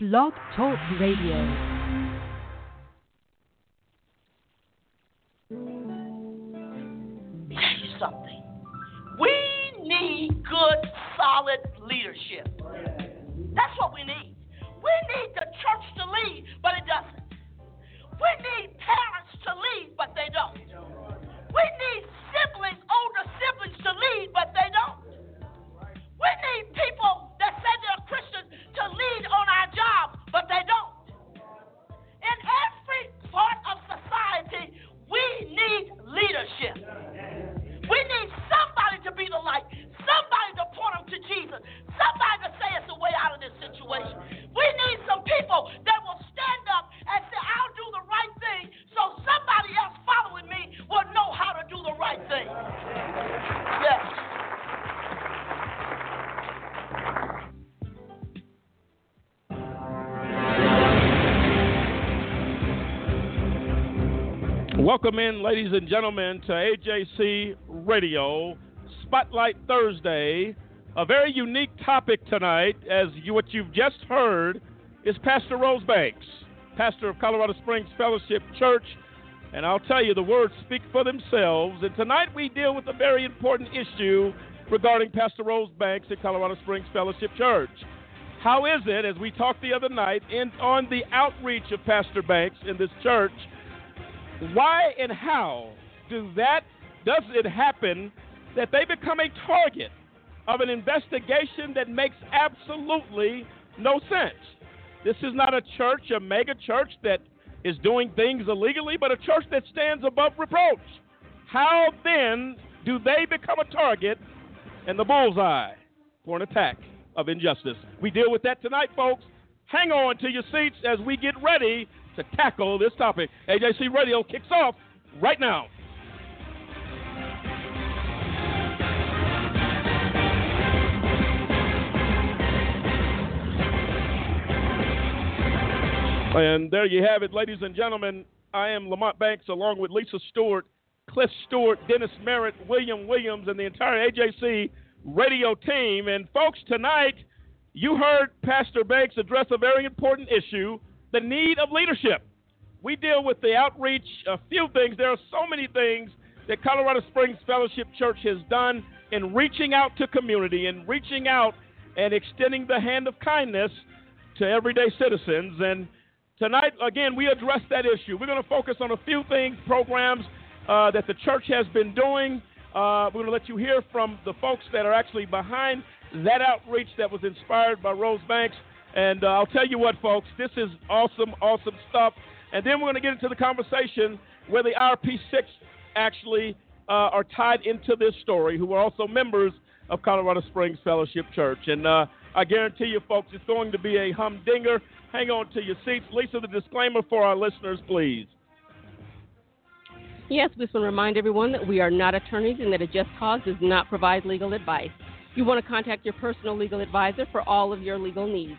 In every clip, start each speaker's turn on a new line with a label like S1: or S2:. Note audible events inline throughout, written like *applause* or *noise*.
S1: Blog Talk Radio.
S2: something. We need good, solid leadership. That's what we need. We need the church to lead, but it doesn't. We need parents to lead, but they don't. We need siblings, older siblings to lead, but they don't. We need people lead on our jobs, but they don't. In every part of society, we need leadership.
S3: Welcome in, ladies and gentlemen, to AJC Radio Spotlight Thursday. A very unique topic tonight, as you, what you've just heard is Pastor Rose Banks, pastor of Colorado Springs Fellowship Church. And I'll tell you, the words speak for themselves. And tonight we deal with a very important issue regarding Pastor Rose Banks at Colorado Springs Fellowship Church. How is it, as we talked the other night, in, on the outreach of Pastor Banks in this church, why and how do that does it happen that they become a target of an investigation that makes absolutely no sense? This is not a church, a mega church that is doing things illegally, but a church that stands above reproach. How then do they become a target and the bullseye for an attack of injustice? We deal with that tonight, folks. Hang on to your seats as we get ready to tackle this topic. AJC Radio kicks off right now. And there you have it, ladies and gentlemen. I am Lamont Banks along with Lisa Stewart, Cliff Stewart, Dennis Merritt, William Williams, and the entire AJC radio team. And folks, tonight you heard Pastor Banks address a very important issue the need of leadership. We deal with the outreach, a few things. There are so many things that Colorado Springs Fellowship Church has done in reaching out to community and reaching out and extending the hand of kindness to everyday citizens. And tonight, again, we address that issue. We're going to focus on a few things, programs uh, that the church has been doing. Uh, we're going to let you hear from the folks that are actually behind that outreach that was inspired by Rose Banks. And uh, I'll tell you what, folks, this is awesome, awesome stuff. And then we're going to get into the conversation where the IRP6 actually uh, are tied into this story, who are also members of Colorado Springs Fellowship Church. And uh, I guarantee you, folks, it's going to be a humdinger. Hang on to your seats. Lisa, the disclaimer for our listeners, please.
S4: Yes, we just want to remind everyone that we are not attorneys and that a just cause does not provide legal advice. You want to contact your personal legal advisor for all of your legal needs.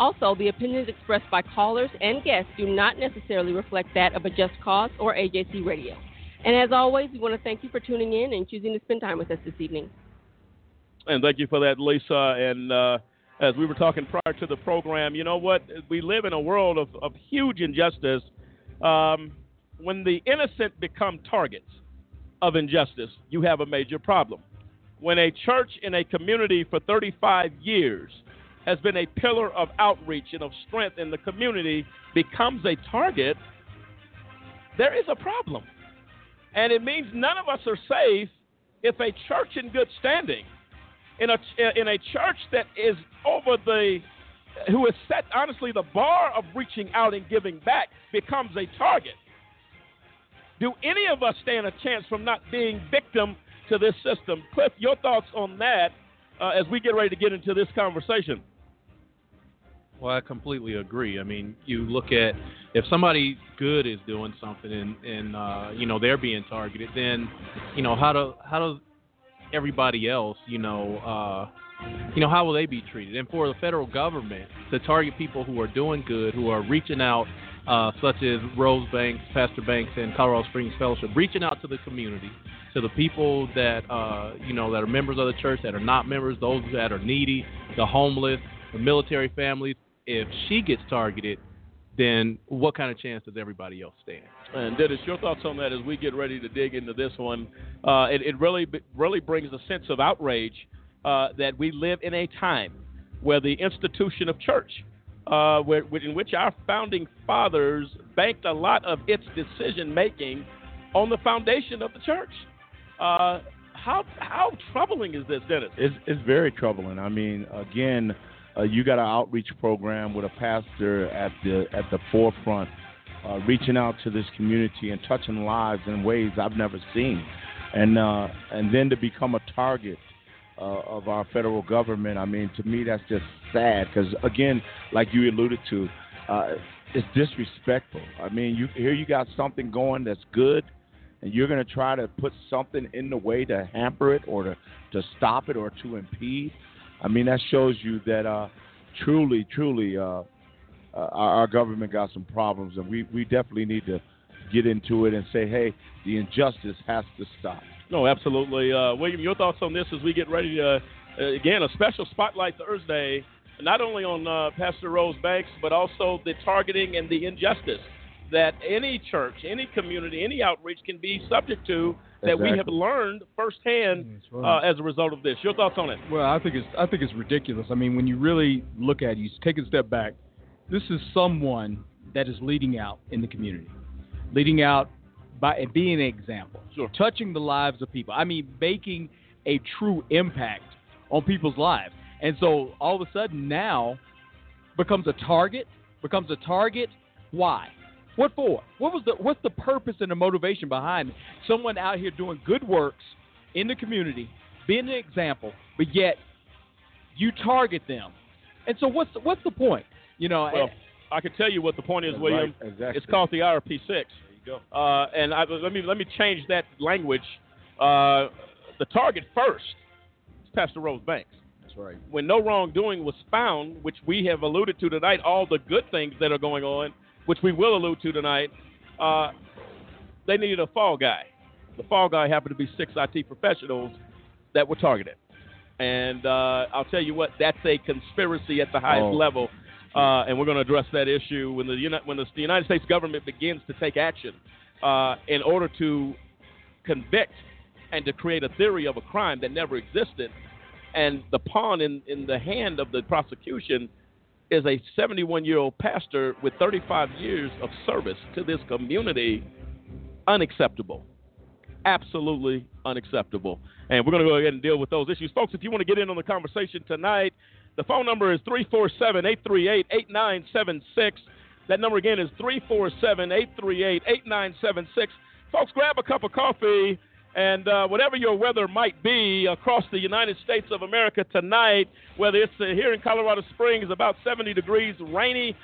S4: Also, the opinions expressed by callers and guests do not necessarily reflect that of a Just Cause or AJC Radio. And as always, we want to thank you for tuning in and choosing to spend time with us this evening.
S3: And thank you for that, Lisa. And uh, as we were talking prior to the program, you know what? We live in a world of, of huge injustice. Um, when the innocent become targets of injustice, you have a major problem. When a church in a community for 35 years has been a pillar of outreach and of strength in the community becomes a target, there is a problem. And it means none of us are safe if a church in good standing, in a, in a church that is over the, who has set, honestly, the bar of reaching out and giving back, becomes a target. Do any of us stand a chance from not being victim to this system? Cliff, your thoughts on that uh, as we get ready to get into this conversation?
S5: Well, I completely agree. I mean, you look at if somebody good is doing something and and uh, you know they're being targeted, then you know how do how does everybody else you know uh, you know how will they be treated? And for the federal government to target people who are doing good, who are reaching out, uh, such as Rose Banks, Pastor Banks, and Colorado Springs Fellowship, reaching out to the community, to the people that uh, you know that are members of the church, that are not members, those that are needy, the homeless, the military families
S6: if she gets targeted, then what kind of chance does everybody else stand?
S3: And Dennis, your thoughts on that as we get ready to dig into this one? Uh, it, it, really really brings a sense of outrage uh, that we live in a time where the institution of church, uh, where, in which our founding fathers banked a lot of its decision making on the foundation of the church. Uh, how how troubling is this, Dennis?
S7: It's, it's very troubling. I mean, again, uh, you got an outreach program with a pastor at the at the forefront, uh, reaching out to this community and touching lives in ways I've never seen, and uh, and then to become a target uh, of our federal government. I mean, to me, that's just sad because again, like you alluded to, uh, it's disrespectful. I mean, you here you got something going that's good and you're going to try to put something in the way to hamper it or to, to stop it or to impede, I mean, that shows you that uh, truly, truly, uh, uh, our, our government got some problems, and we, we definitely need to get into it and say, hey, the injustice has to stop.
S3: No, absolutely. Uh, William, your thoughts on this as we get ready to, uh, again, a special Spotlight Thursday, not only on uh, Pastor Rose Banks, but also the targeting and the injustice that any church, any community, any outreach can be subject to that
S7: exactly.
S3: we have learned firsthand right. uh, as a result of this. Your thoughts on it?
S8: Well, I think it's I think it's ridiculous. I mean, when you really look at it, you take a step back. This is someone that is leading out in the community, leading out by being an example,
S3: sure.
S8: touching the lives of people. I mean, making a true impact on people's lives. And so all of a sudden now becomes a target, becomes a target. Why? What for? What was the what's the purpose and the motivation behind someone out here doing good works in the community, being an example, but yet you target them? And so what's what's the point? You know,
S3: well, I can tell you what the point is, William.
S7: Right, exactly.
S3: It's called the IRP six. Uh, and I, let me let me change that language. Uh, the target first is Pastor Rose Banks.
S7: That's right.
S3: When no wrongdoing was found, which we have alluded to tonight, all the good things that are going on which we will allude to tonight, uh, they needed a fall guy. The fall guy happened to be six IT professionals that were targeted. And uh, I'll tell you what, that's a conspiracy at the highest
S7: oh.
S3: level. Uh, and we're going to address that issue when the, when the, the United States government begins to take action uh, in order to convict and to create a theory of a crime that never existed. And the pawn in, in the hand of the prosecution is a 71 year old pastor with 35 years of service to this community. Unacceptable. Absolutely unacceptable. And we're going to go ahead and deal with those issues. Folks, if you want to get in on the conversation tonight, the phone number is 347 838 8976. That number again is 347 838 8976. Folks, grab a cup of coffee and uh, whatever your weather might be across the United States of America tonight, whether it's uh, here in Colorado Springs, about 70 degrees, rainy,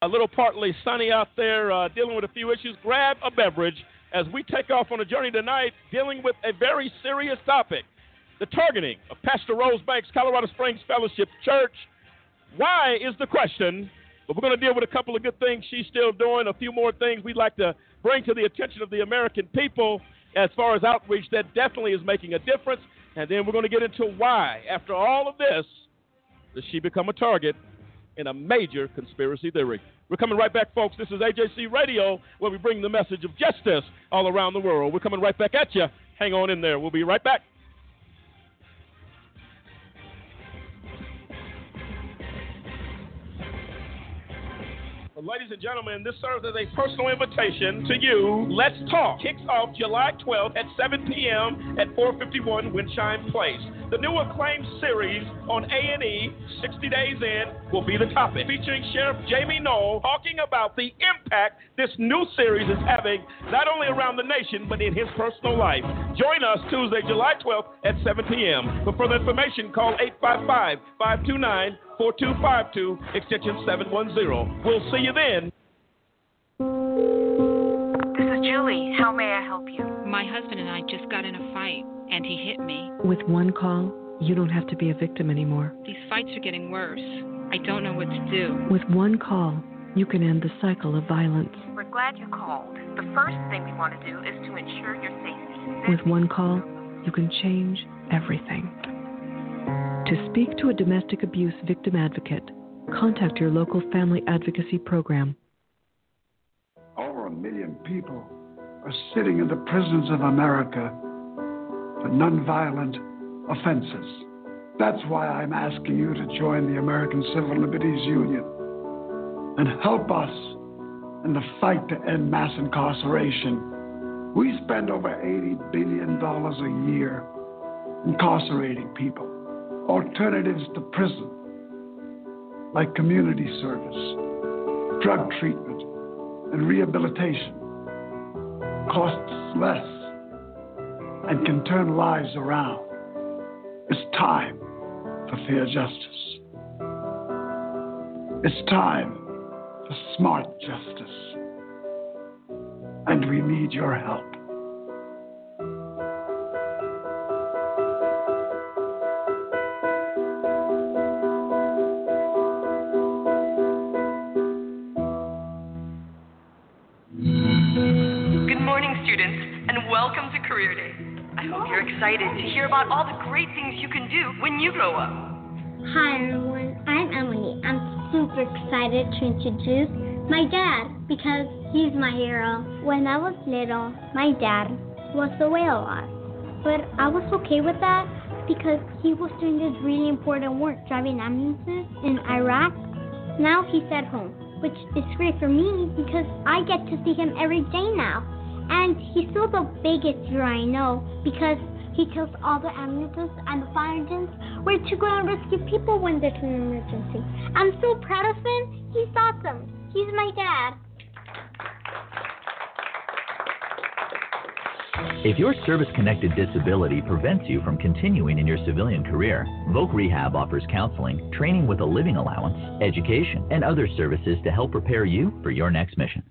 S3: a little partly sunny out there, uh, dealing with a few issues, grab a beverage as we take off on a journey tonight dealing with a very serious topic the targeting of Pastor Rose Banks, Colorado Springs Fellowship Church. Why is the question? But we're going to deal with a couple of good things she's still doing, a few more things we'd like to bring to the attention of the American people as far as outreach that definitely is making a difference. And then we're going to get into why, after all of this, does she become a target in a major conspiracy theory? We're coming right back, folks. This is AJC Radio, where we bring the message of justice all around the world. We're coming right back at you. Hang on in there. We'll be right back. Ladies and gentlemen, this serves as a personal invitation to you. Let's Talk kicks off July 12th at 7 p.m. at 451 Windchime Place. The new acclaimed series on A&E, 60 Days In, will be the topic, featuring Sheriff Jamie Noel talking about the impact this new series is having not only around the nation, but in his personal life. Join us Tuesday, July 12th at 7 p.m. For further information, call 855 529 4252, extension 710. We'll see you then.
S9: This is Julie. How may I help you?
S10: My husband and I just got in a fight, and he hit me.
S11: With one call, you don't have to be a victim anymore.
S10: These fights are getting worse. I don't know what to do.
S11: With one call, you can end the cycle of violence.
S9: We're glad you called. The first thing we want to do is to ensure your safety.
S11: With one call, you can change everything. To speak to a domestic abuse victim advocate, contact your local family advocacy program.
S12: Over a million people are sitting in the prisons of America for nonviolent offenses. That's why I'm asking you to join the American Civil Liberties Union and help us in the fight to end mass incarceration. We spend over $80 billion a year incarcerating people. Alternatives to prison, like community service, drug treatment, and rehabilitation, costs less and can turn lives around. It's time for fair justice. It's time for smart justice. And we need your help.
S13: Excited to hear about all the great things you can do when you grow up.
S14: Hi everyone, I'm Emily. I'm super excited to introduce my dad because he's my hero. When I was little, my dad was away a lot, but I was okay with that because he was doing this really important work driving ambulances in Iraq. Now he's at home, which is great for me because I get to see him every day now. And he's still the biggest hero I know because he tells all the ambulances and the fire engines where to go and rescue people when there's an emergency. I'm so proud of him. He's awesome. He's my dad.
S15: If your service connected disability prevents you from continuing in your civilian career, Voc Rehab offers counseling, training with a living allowance, education, and other services to help prepare you for your next mission.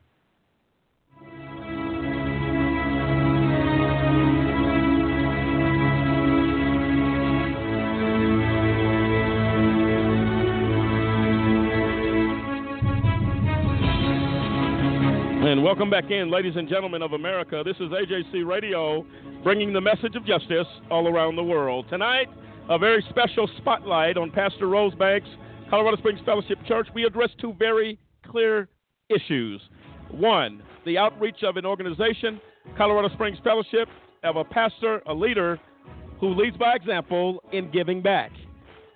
S3: Welcome back in, ladies and gentlemen of America. This is AJC Radio bringing the message of justice all around the world. Tonight, a very special spotlight on Pastor Rose Banks, Colorado Springs Fellowship Church. We address two very clear issues. One, the outreach of an organization, Colorado Springs Fellowship, of a pastor, a leader who leads by example in giving back.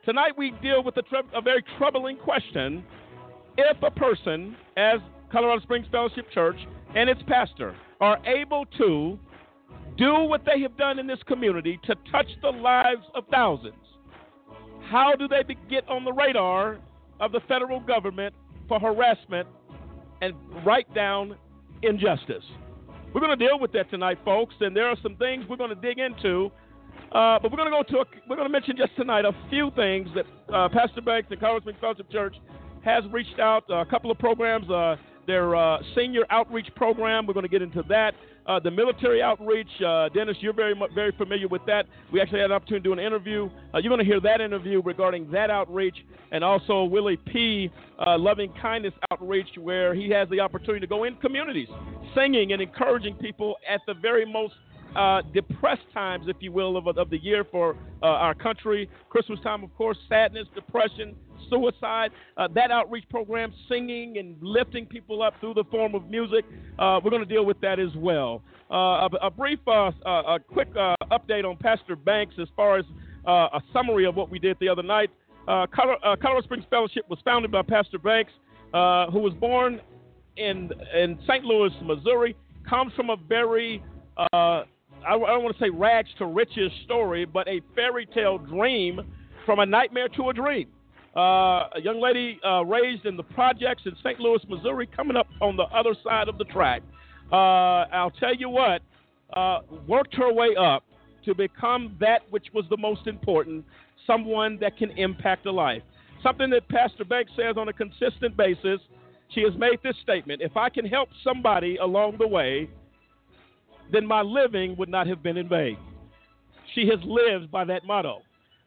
S3: Tonight, we deal with a, tr- a very troubling question if a person, as Colorado Springs Fellowship Church and its pastor are able to do what they have done in this community to touch the lives of thousands, how do they get on the radar of the federal government for harassment and write down injustice? We're going to deal with that tonight, folks, and there are some things we're going to dig into. Uh, but we're going to go to a, we're going to mention just tonight a few things that uh, Pastor Banks and Colorado Springs Fellowship Church has reached out. a couple of programs. Their uh, senior outreach program. We're going to get into that. Uh, the military outreach, uh, Dennis, you're very very familiar with that. We actually had an opportunity to do an interview. Uh, you're going to hear that interview regarding that outreach, and also Willie P. Uh, loving kindness outreach, where he has the opportunity to go in communities, singing and encouraging people at the very most uh, depressed times, if you will, of, of the year for uh, our country. Christmas time, of course, sadness, depression, suicide. Uh, that outreach program, singing and lifting people up through the form of music. Uh, we're going to deal with that as well. Uh, a, a, brief, uh, a quick update on Pastor Banks as far as a summary of what we did the other night. Colorado, Colorado Springs Fellowship was founded by Pastor Banks, who was born in in St. Louis, Missouri. Comes from a very uh, I don't want to say rags to riches story, but a fairy tale dream from a nightmare to a dream. Uh, a young lady uh, raised in the projects in St. Louis, Missouri, coming up on the other side of the track. Uh, I'll tell you what, uh, worked her way up to become that which was the most important someone that can impact a life. Something that Pastor Banks says on a consistent basis. She has made this statement If I can help somebody along the way, then my living would not have been in vain. She has lived by that motto.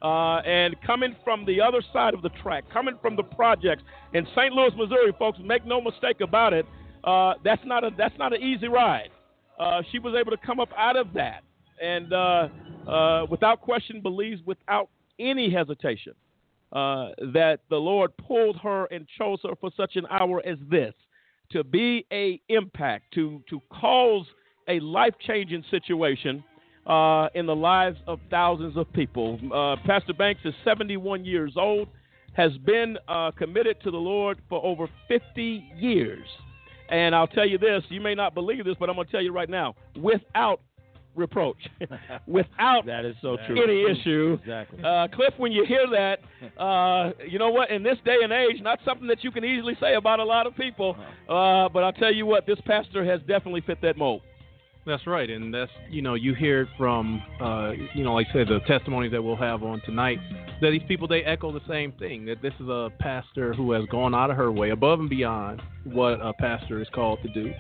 S3: Uh, and coming from the other side of the track, coming from the projects in St. Louis, Missouri, folks, make no mistake about it, uh, that's not a that's not an easy ride. Uh, she was able to come up out of that, and uh, uh, without question, believes without any hesitation uh, that the Lord pulled her and chose her for such an hour as this to be a impact, to to cause a life changing situation uh, in the lives of thousands of people. Uh, Pastor Banks is 71 years old, has been uh, committed to the Lord for over 50 years. And I'll tell you this, you may not believe this, but I'm going to tell you right now, without reproach, *laughs* without
S7: that is so true.
S3: any issue.
S7: Exactly.
S3: Uh, Cliff, when you hear that, uh, you know what? In this day and age, not something that you can easily say about a lot of people. Uh, but I'll tell you what, this pastor has definitely fit that mold.
S5: That's right, and that's you know you hear it from uh, you know like I said the testimonies that we'll have on tonight that these people they echo the same thing that this is a pastor who has gone out of her way above and beyond what a pastor is called to do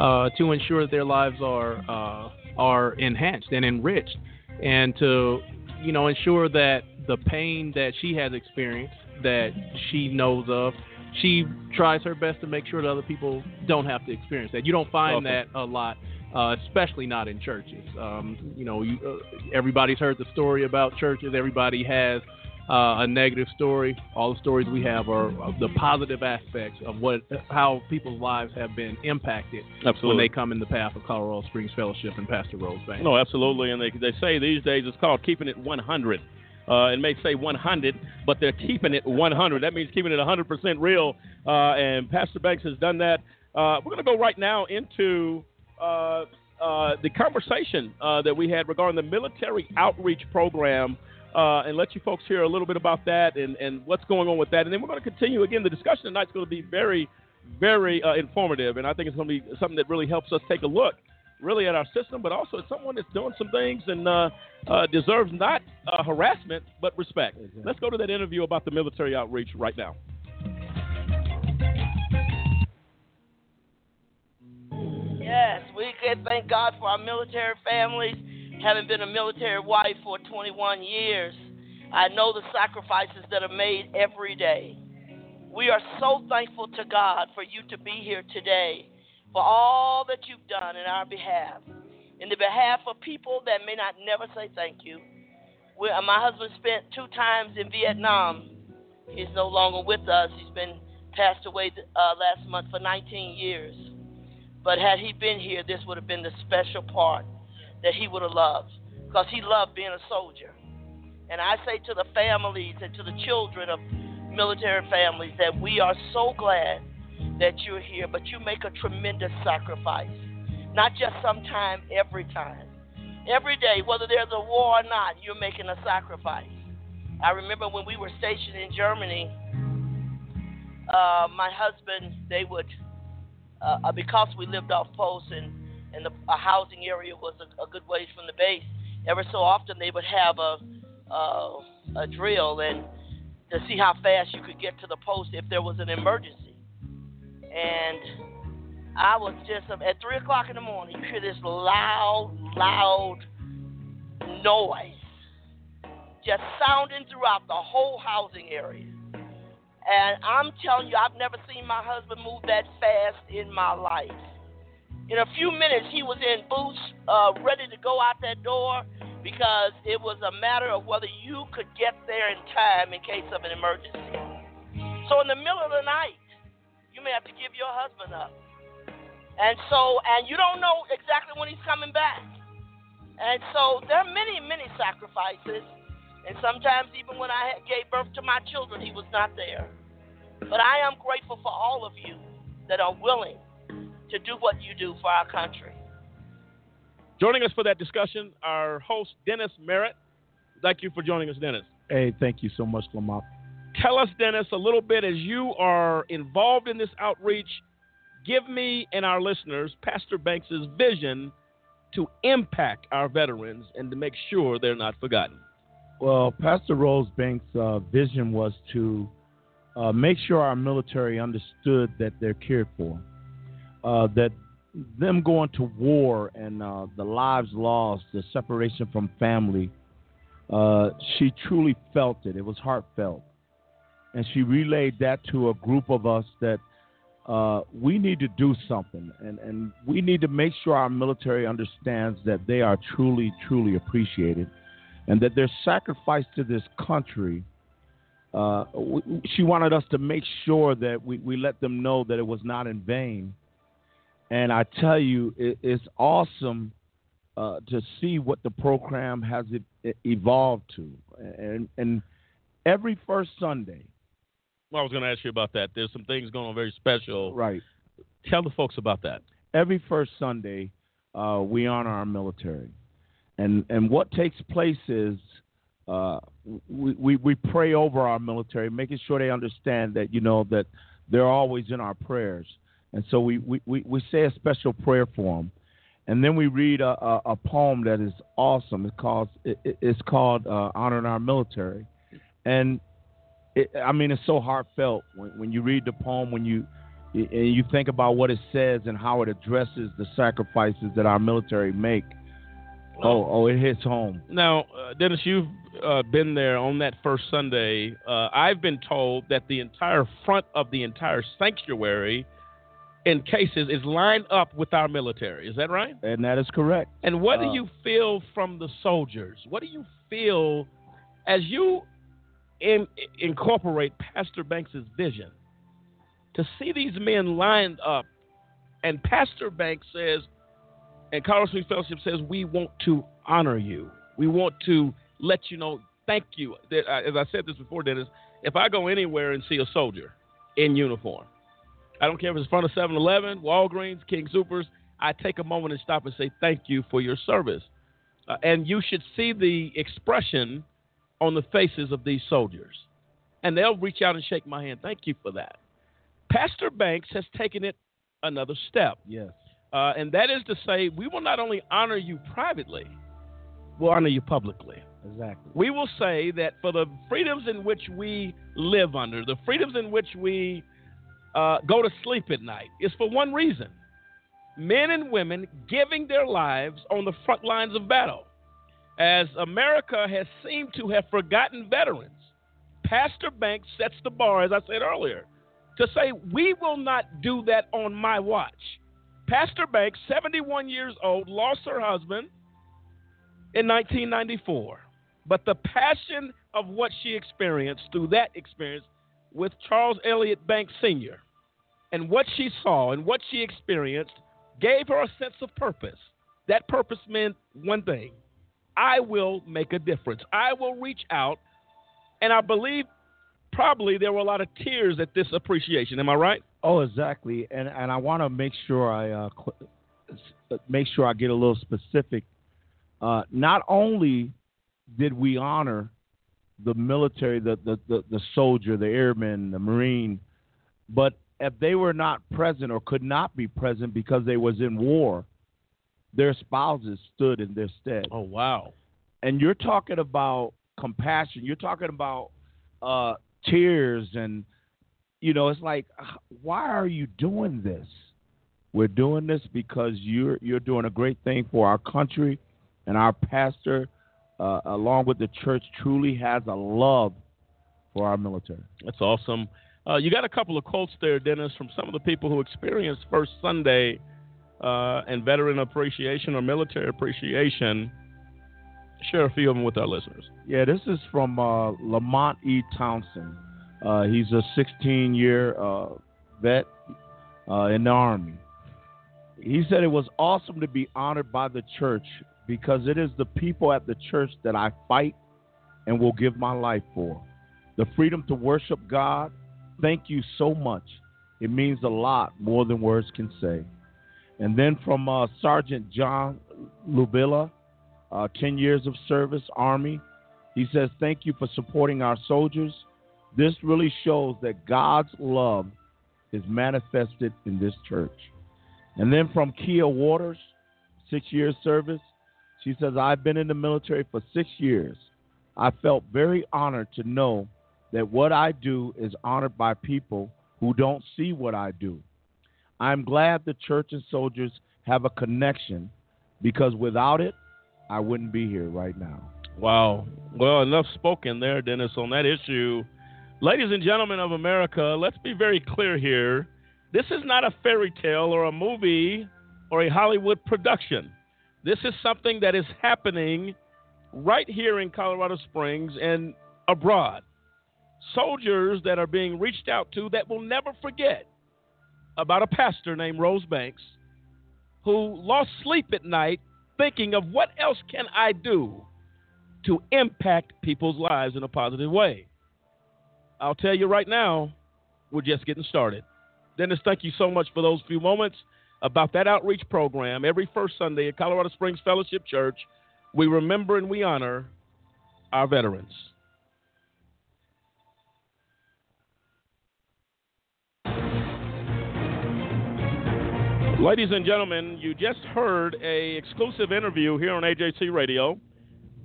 S5: uh, to ensure that their lives are uh, are enhanced and enriched and to you know ensure that the pain that she has experienced that she knows of she tries her best to make sure that other people don't have to experience that you don't find
S3: Okay.
S5: that a lot uh, especially not in churches. Um, you know, you, uh, everybody's heard the story about churches. Everybody has uh, a negative story. All the stories we have are the positive aspects of what how people's lives have been impacted when they come in the path of Colorado Springs Fellowship and Pastor Rose Banks.
S3: No, absolutely. And they, they say these days it's called keeping it 100. Uh, it may say 100, but they're keeping it 100. That means keeping it 100% real. Uh, and Pastor Banks has done that. Uh, we're going to go right now into uh, uh, the conversation uh, that we had regarding the military outreach program uh, and let you folks hear a little bit about that and, and what's going on with that. And then we're going to continue. Again, the discussion tonight is going to be very, very uh, informative. And I think it's going to be something that really helps us take a look really at our system, but also at someone that's doing some things and uh, uh, deserves not uh, harassment, but respect. Let's go to that interview about the military outreach right now.
S2: Yes, we can thank God for our military families. Having been a military wife for 21 years, I know the sacrifices that are made every day. We are so thankful to God for you to be here today, for all that you've done in our behalf, in the behalf of people that may not never say thank you. We, my husband spent two times in Vietnam. He's no longer with us. He's been passed away uh, last month for 19 years. But had he been here, this would have been the special part that he would have loved because he loved being a soldier. And I say to the families and to the children of military families that we are so glad that you're here, but you make a tremendous sacrifice. Not just sometime, every time. Every day, whether there's a war or not, you're making a sacrifice. I remember when we were stationed in Germany, uh, my husband, they would uh, uh, because we lived off post and and the a housing area was a, a good ways from the base. Every so often they would have a uh, a drill and to see how fast you could get to the post if there was an emergency. And I was just at three o'clock in the morning. You hear this loud, loud noise just sounding throughout the whole housing area. And I'm telling you, I've never seen my husband move that fast in my life. In a few minutes, he was in boots, uh, ready to go out that door because it was a matter of whether you could get there in time in case of an emergency. So, in the middle of the night, you may have to give your husband up. And so, and you don't know exactly when he's coming back. And so, there are many, many sacrifices. And sometimes, even when I gave birth to my children, he was not there. But I am grateful for all of you that are willing to do what you do for our country.
S3: Joining us for that discussion, our host, Dennis Merritt. Thank you for joining us, Dennis.
S7: Hey, thank you so much, Lamont.
S3: Tell us, Dennis, a little bit as you are involved in this outreach. Give me and our listeners Pastor Banks's vision to impact our veterans and to make sure they're not forgotten.
S7: Well, Pastor Rose Banks' uh, vision was to uh, make sure our military understood that they're cared for, uh, that them going to war and uh, the lives lost, the separation from family, uh, she truly felt it. It was heartfelt. And she relayed that to a group of us that uh, we need to do something. And, and we need to make sure our military understands that they are truly, truly appreciated and that their sacrifice to this country uh, we, she wanted us to make sure that we, we let them know that it was not in vain. And I tell you, it, it's awesome uh, to see what the program has e- evolved to. And, and every first Sunday.
S3: Well, I was going to ask you about that. There's some things going on very special.
S7: Right.
S3: Tell the folks about that.
S7: Every first Sunday, uh, we honor our military. And, and what takes place is uh, we, we, we pray over our military, making sure they understand that, you know, that they're always in our prayers. And so we, we, we say a special prayer for them. And then we read a, a, a poem that is awesome. It's called, it, it's called uh, Honoring Our Military. And it, I mean, it's so heartfelt when, when you read the poem, when you, and you think about what it says and how it addresses the sacrifices that our military make. Oh, oh, it hits home.
S3: Now, uh, Dennis, you've uh, been there on that first Sunday. Uh, I've been told that the entire front of the entire sanctuary, in cases, is lined up with our military. Is that right?
S7: And that is correct.
S3: And what do
S7: Uh,
S3: you feel from the soldiers? What do you feel as you in, incorporate Pastor Banks's vision to see these men lined up, and Pastor Banks says, and Colorado Springs Fellowship says, we want to honor you. We want to let you know, thank you. Uh, as I said this before, Dennis, if I go anywhere and see a soldier in uniform, I don't care if it's in front of 7 Eleven, Walgreens, King Supers, I take a moment and stop and say, thank you for your service. Uh, and you should see the expression on the faces of these soldiers. And they'll reach out and shake my hand. Thank you for that. Pastor Banks has taken it another step.
S7: Yes.
S3: Uh, and that is to say, we will not only honor you privately, we'll honor you publicly.
S7: Exactly.
S3: We will say that for the freedoms in which we live under, the freedoms in which we uh, go to sleep at night, is for one reason men and women giving their lives on the front lines of battle. As America has seemed to have forgotten veterans, Pastor Banks sets the bar, as I said earlier, to say, we will not do that on my watch. Pastor Banks, 71 years old, lost her husband in 1994. But the passion of what she experienced through that experience with Charles Elliott Banks Sr. and what she saw and what she experienced gave her a sense of purpose. That purpose meant one thing I will make a difference. I will reach out. And I believe probably there were a lot of tears at this appreciation. Am I right?
S7: Oh, exactly. And and I want to make sure I uh, cl- make sure I get a little specific. Uh, not only did we honor the military, the, the, the, the soldier, the airman, the marine, but if they were not present or could not be present because they was in war, their spouses stood in their stead.
S3: Oh wow!
S7: And you're talking about compassion. You're talking about uh, tears, and you know, it's like, why are you doing this? We're doing this because you're you're doing a great thing for our country, and our pastor, uh, along with the church, truly has a love for our military.
S3: That's awesome. Uh, you got a couple of quotes there, Dennis, from some of the people who experienced First Sunday uh, and veteran appreciation or military appreciation. Share a few of them with our listeners.
S7: Yeah, this is from uh, Lamont E. Townsend. Uh, he's a 16 year uh, vet uh, in the Army. He said it was awesome to be honored by the church because it is the people at the church that I fight and will give my life for. The freedom to worship God, thank you so much. It means a lot more than words can say. And then from uh, Sergeant John Lubilla, uh, 10 years of service, Army. He says, Thank you for supporting our soldiers. This really shows that God's love is manifested in this church. And then from Kia Waters, six years service, she says, I've been in the military for six years. I felt very honored to know that what I do is honored by people who don't see what I do. I'm glad the church and soldiers have a connection because without it, I wouldn't be here right now.
S3: Wow. Well, enough spoken there, Dennis, on that issue. Ladies and gentlemen of America, let's be very clear here. This is not a fairy tale or a movie or a Hollywood production. This is something that is happening right here in Colorado Springs and abroad. soldiers that are being reached out to that will never forget about a pastor named Rose Banks who lost sleep at night thinking of what else can I do to impact people's lives in a positive way. I'll tell you right now, we're just getting started. Dennis, thank you so much for those few moments about that outreach program. Every first Sunday at Colorado Springs Fellowship Church, we remember and we honor our veterans. Ladies and gentlemen, you just heard a exclusive interview here on AJC Radio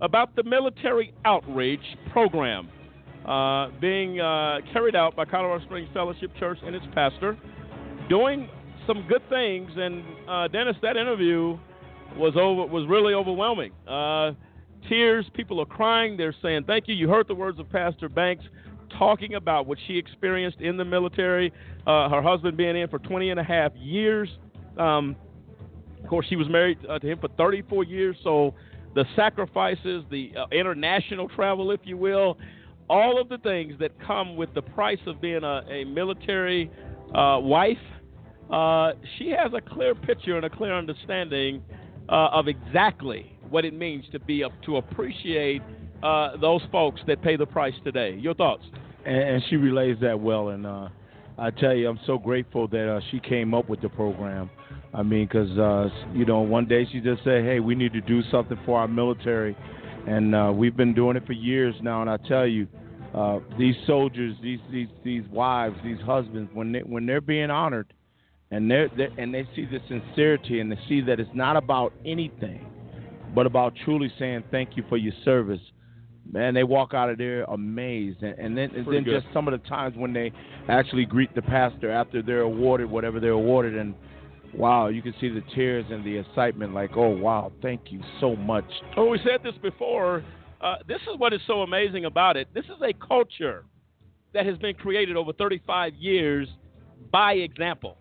S3: about the military outreach program uh, being uh, carried out by Colorado Springs Fellowship Church and its pastor, doing some good things. And uh, Dennis, that interview was over was really overwhelming. Uh, tears, people are crying. They're saying thank you. You heard the words of Pastor Banks talking about what she experienced in the military. Uh, her husband being in for 20 and a half years. Um, of course, she was married to him for 34 years, so the sacrifices, the international travel, if you will, all of the things that come with the price of being a, a military uh, wife, uh, she has a clear picture and a clear understanding uh, of exactly what it means to be to appreciate uh, those folks that pay the price today. Your thoughts?
S7: And, and she relays that well, and I tell you, I'm so grateful that she came up with the program. I mean, because uh, you know, one day she just said, "Hey, we need to do something for our military," and uh, we've been doing it for years now. And I tell you, uh, these soldiers, these these these wives, these husbands, when they when they're being honored, and they're, they're and they see the sincerity and they see that it's not about anything, but about truly saying thank you for your service. Man, they walk out of there amazed, and, and then and then
S3: good.
S7: just some of the times when they actually greet the pastor after they're awarded whatever they're awarded, and wow, you can see the tears and the excitement. Like, oh wow, thank you so much.
S3: Oh, we said this before. Uh, this is what is so amazing about it. This is a culture that has been created over 35 years by example.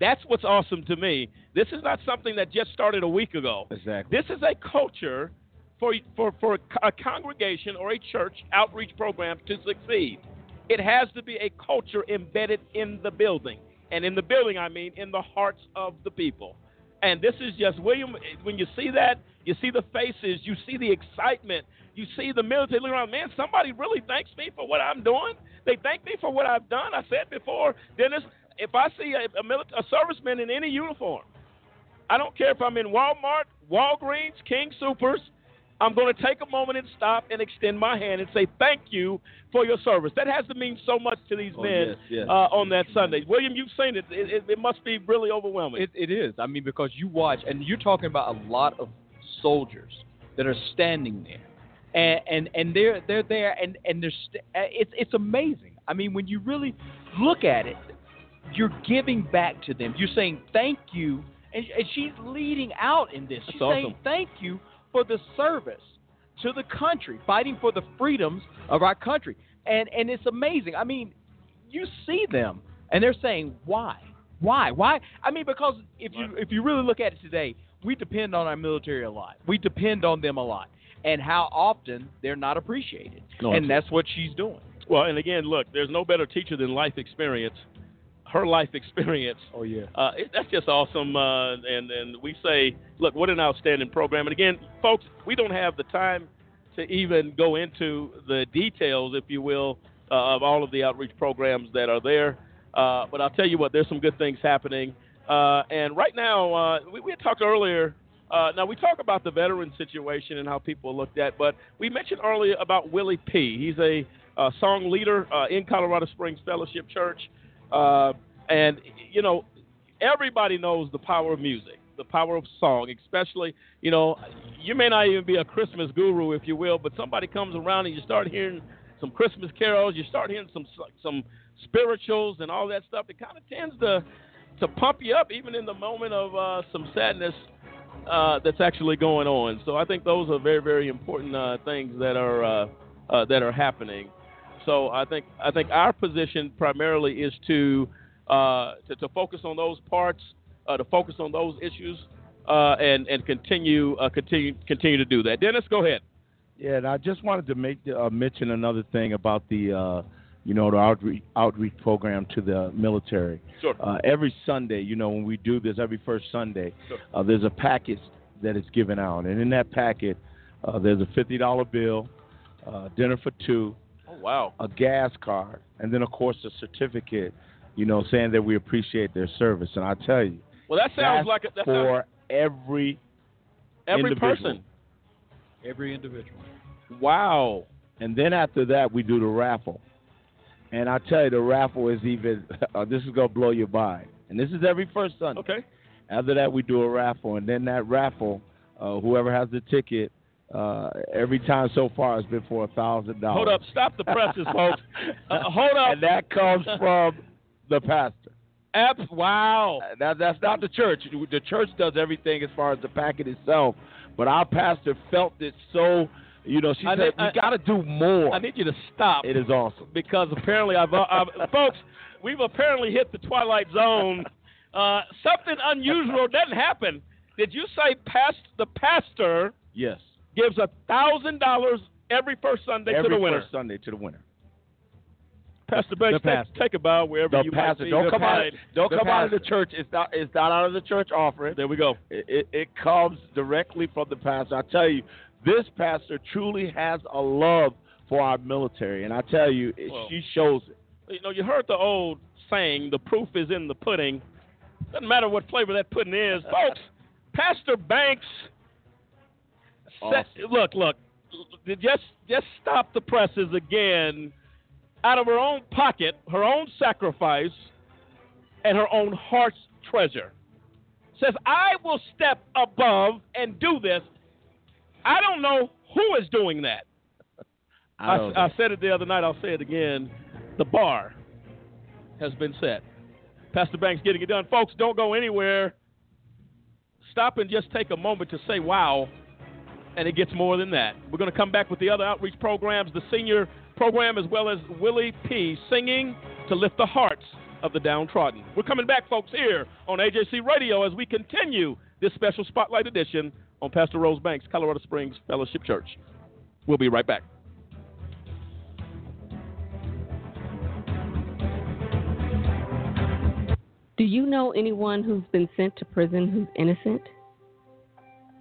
S3: That's what's awesome to me. This is not something that just started a week ago.
S7: Exactly.
S3: This is a culture for for for a congregation or a church outreach program to succeed. It has to be a culture embedded in the building. And in the building, I mean in the hearts of the people. And this is just, William, when you see that, you see the faces, you see the excitement, you see the military looking around. Man, somebody really thanks me for what I'm doing. They thank me for what I've done. I said before, Dennis, if I see a, a, military, a serviceman in any uniform, I don't care if I'm in Walmart, Walgreens, King Supers, I'm going to take a moment and stop and extend my hand and say thank you for your service. That has to mean so much to these
S8: Oh,
S3: men
S8: yes, yes.
S3: Uh, on that Sunday. William, you've seen it. It, it. it must be really overwhelming.
S8: It, it is. I mean, because you watch, and you're talking about a lot of soldiers that are standing there, and and, and they're they're there, and and they're st- uh, it's it's amazing. I mean, when you really look at it, you're giving back to them. You're saying thank you, and, and she's leading out in this. She's saying
S3: awesome.
S8: thank you for the service to the country, fighting for the freedoms of our country, and and it's amazing. I mean, you see them, and they're saying why, why, why? I mean, because if you if you really look at it today, we depend on our military a lot. We depend on them a lot, and how often they're not appreciated,
S3: No,
S8: and that's what she's doing.
S3: Well, and again, look, there's no better teacher than life experience. Her life experience.
S8: Oh yeah.
S3: Uh, it, that's just awesome. Uh, and and we say, look, what an outstanding program. And again, folks, we don't have the time to even go into the details, if you will, uh, of all of the outreach programs that are there. Uh, but I'll tell you what, there's some good things happening. Uh, and right now, uh, we, we had talked earlier. Uh, now we talk about the veteran situation and how people looked at, but we mentioned earlier about Willie P. He's a song leader uh, in Colorado Springs Fellowship Church, uh, and you know everybody knows the power of music, the power of song, especially you know you may not even be a Christmas guru, if you will, but somebody comes around and you start hearing some Christmas carols, you start hearing some some spirituals and all that stuff. It kind of tends to to pump you up, even in the moment of uh, some sadness uh, that's actually going on. So I think those are very very important uh, things that are uh, uh, that are happening. So I think I think our position primarily is to uh, to, to focus on those parts, uh, to focus on those issues, uh, and and continue uh, continue continue to do that. Dennis, go ahead.
S7: Yeah, and I just wanted to make uh, mention another thing about the uh, you know, the outreach, outreach program to the military.
S3: Sure.
S7: Uh, every Sunday, you know, when we do this every first Sunday,
S3: Sure.
S7: uh, there's a package that is given out, and in that packet, uh, there's a fifty dollar bill, uh, dinner for two,
S3: wow.
S7: a gas card, and then of course a certificate, you know, saying that we appreciate their service. And I tell you,
S3: Well, that sounds
S7: that's
S3: like a, that
S7: for
S3: sounds,
S7: every
S3: every
S7: individual.
S3: person.
S16: Every individual.
S7: Wow. And then after that, we do the raffle. And I tell you, the raffle is even, *laughs* uh, this is going to blow your mind. And this is every first Sunday.
S3: Okay.
S7: After that, we do a raffle. And then that raffle, uh, whoever has the ticket, uh, every time so far has been for a $1,000.
S3: Hold up. Stop the presses, folks. Uh, hold up. *laughs*
S7: And that comes from the pastor.
S3: Abs- wow.
S7: That, that's not the church. The church does everything as far as the packet itself. But our pastor felt it so, you know, she
S3: I
S7: said,
S3: need-
S7: we got to do more.
S3: I need you to stop.
S7: It is awesome.
S3: because apparently I've, I've *laughs* folks, we've apparently hit the twilight zone. Uh, something unusual doesn't happen. Did you say past the pastor
S7: Yes.
S3: Gives a thousand dollars every first Sunday
S7: Every
S3: to the winner?
S7: first Sunday to the winner.
S3: Pastor Banks,
S7: The
S3: take, take a bow wherever
S7: The
S3: you
S7: pastor.
S3: might be.
S7: Don't
S3: The
S7: come out.
S3: pastor.
S7: Don't
S3: The
S7: come out of the church. It's not. It's not out of the church offering.
S3: There we go.
S7: It, it, it comes directly from the pastor. I tell you, this pastor truly has a love for our military, and I tell you, it-
S3: Well-
S7: she shows it.
S3: You know, you heard the old saying, "The proof is in the pudding." Doesn't matter what flavor that pudding is, *laughs* folks. Pastor Banks. Set, look, look. Just, just stop the presses again. Out of her own pocket, her own sacrifice, and her own heart's treasure. Says, "I will step above and do this." I don't know who is doing that. *laughs*
S7: I
S3: I, I said it the other night. I'll say it again. The bar has been set. Pastor Banks getting it done. Folks, don't go anywhere. Stop and just take a moment to say wow. And it gets more than that. We're going to come back with the other outreach programs, the senior program, as well as Willie P. singing to lift the hearts of the downtrodden. We're coming back, folks, here on AJC Radio as we continue this special spotlight edition on Pastor Rose Banks, Colorado Springs Fellowship Church. We'll be right back.
S4: Do you know anyone who's been sent to prison who's innocent?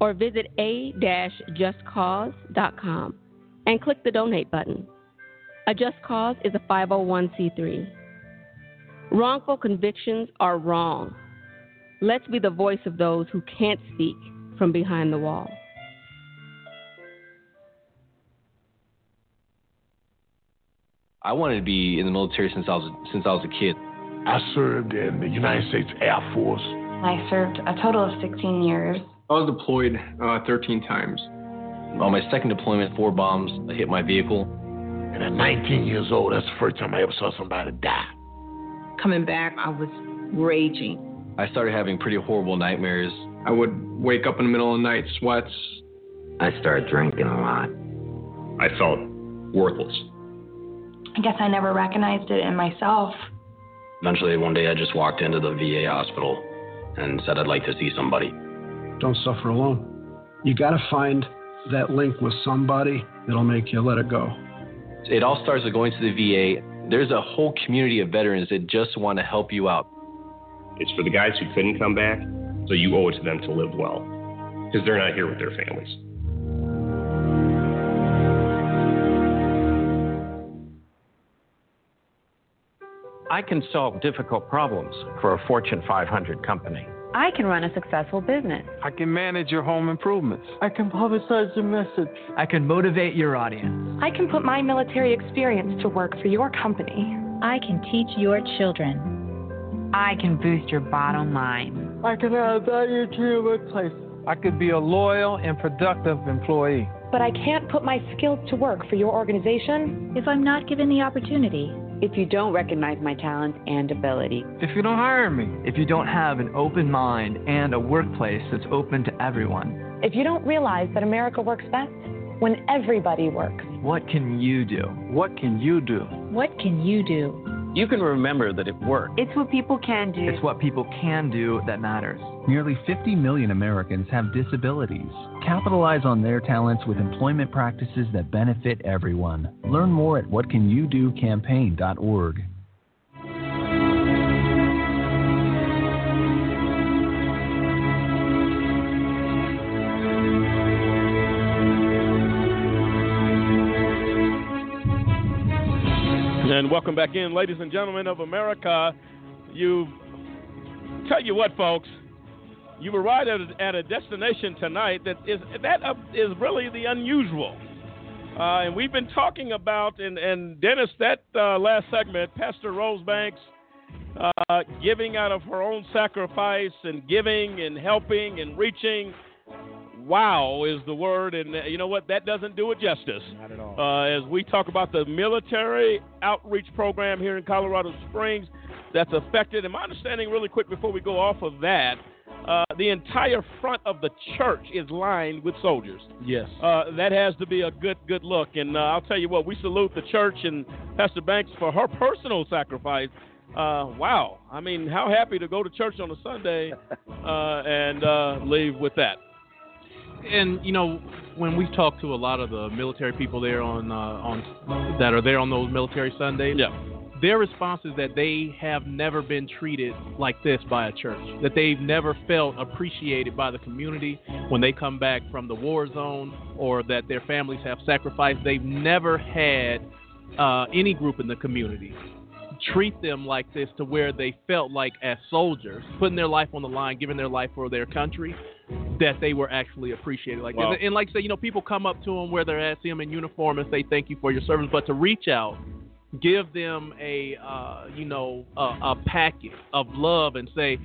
S4: or visit a-justcause.com and click the donate button. A Just Cause is a 501c3. Wrongful convictions are wrong. Let's be the voice of those who can't speak from behind the wall.
S17: I wanted to be in the military since I was since I was a kid.
S18: I served in the United States Air Force.
S19: I served a total of 16 years.
S20: I was deployed uh, 13 times.
S17: On my second deployment, four bombs hit my vehicle.
S18: And at 19 years old, that's the first time I ever saw somebody die.
S21: Coming back, I was raging.
S17: I started having pretty horrible nightmares.
S20: I would wake up in the middle of the night, sweats.
S22: I started drinking a lot.
S23: I felt worthless.
S19: I guess I never recognized it in myself.
S17: Eventually, one day, I just walked into the VA hospital and said I'd like to see somebody.
S24: Don't suffer alone. You got to find that link with somebody that'll make you let it go.
S17: It all starts with going to the VA. There's a whole community of veterans that just want to help you out.
S23: It's for the guys who couldn't come back, so you owe it to them to live well, because they're not here with their families.
S25: I can solve difficult problems for a Fortune 500 company.
S26: I can run a successful business.
S27: I can manage your home improvements.
S28: I can publicize your message.
S29: I can motivate your audience.
S19: I can put my military experience to work for your company.
S30: I can teach your children.
S31: I can boost your bottom line.
S28: I can add value to your workplace.
S27: I could be a loyal and productive employee.
S19: But I can't put my skills to work for your organization
S30: if I'm not given the opportunity.
S26: If you don't recognize my talents and ability.
S27: If you don't hire me. If you don't have an open mind and a workplace that's open to everyone.
S26: If you don't realize that America works best when everybody works.
S27: What can you do?
S32: What can you do?
S30: What can you do?
S25: You can remember that it worked.
S31: It's what people can do.
S27: It's what people can do that matters.
S33: Nearly 50 million Americans have disabilities. Capitalize on their talents with employment practices that benefit everyone. Learn more at whatcanyoudocampaign.org.
S3: And welcome back in, ladies and gentlemen of America. You tell you what, folks, you've arrived at a, at a destination tonight that is that is really the unusual. Uh, and we've been talking about, and, and Dennis, that uh, last segment, Pastor Rose Banks uh, giving out of her own sacrifice and giving and helping and reaching. Wow is the word, and uh, you know what? That doesn't do it justice.
S7: Not at all.
S3: Uh, as we talk about the military outreach program here in Colorado Springs, that's affected. And my understanding, really quick, before we go off of that, uh, the entire front of the church is lined with soldiers.
S7: Yes.
S3: Uh, that has to be a good, good look. And uh, I'll tell you what, we salute the church and Pastor Banks for her personal sacrifice. Uh, wow. I mean, how happy to go to church on a Sunday *laughs* uh, and uh, leave with that.
S5: And you know when we've talked to a lot of the military people there on uh, on that are there on those military Sundays,
S3: yeah.
S5: their response is that they have never been treated like this by a church. That they've never felt appreciated by the community when they come back from the war zone, or that their families have sacrificed. They've never had uh, any group in the community treat them like this to where they felt like as soldiers putting their life on the line giving their life for their country that they were actually appreciated like
S3: Wow.
S5: this. and like I say you know people come up to them where they're at see them in uniform and say thank you for your service but to reach out give them a uh, you know a, a packet of love and say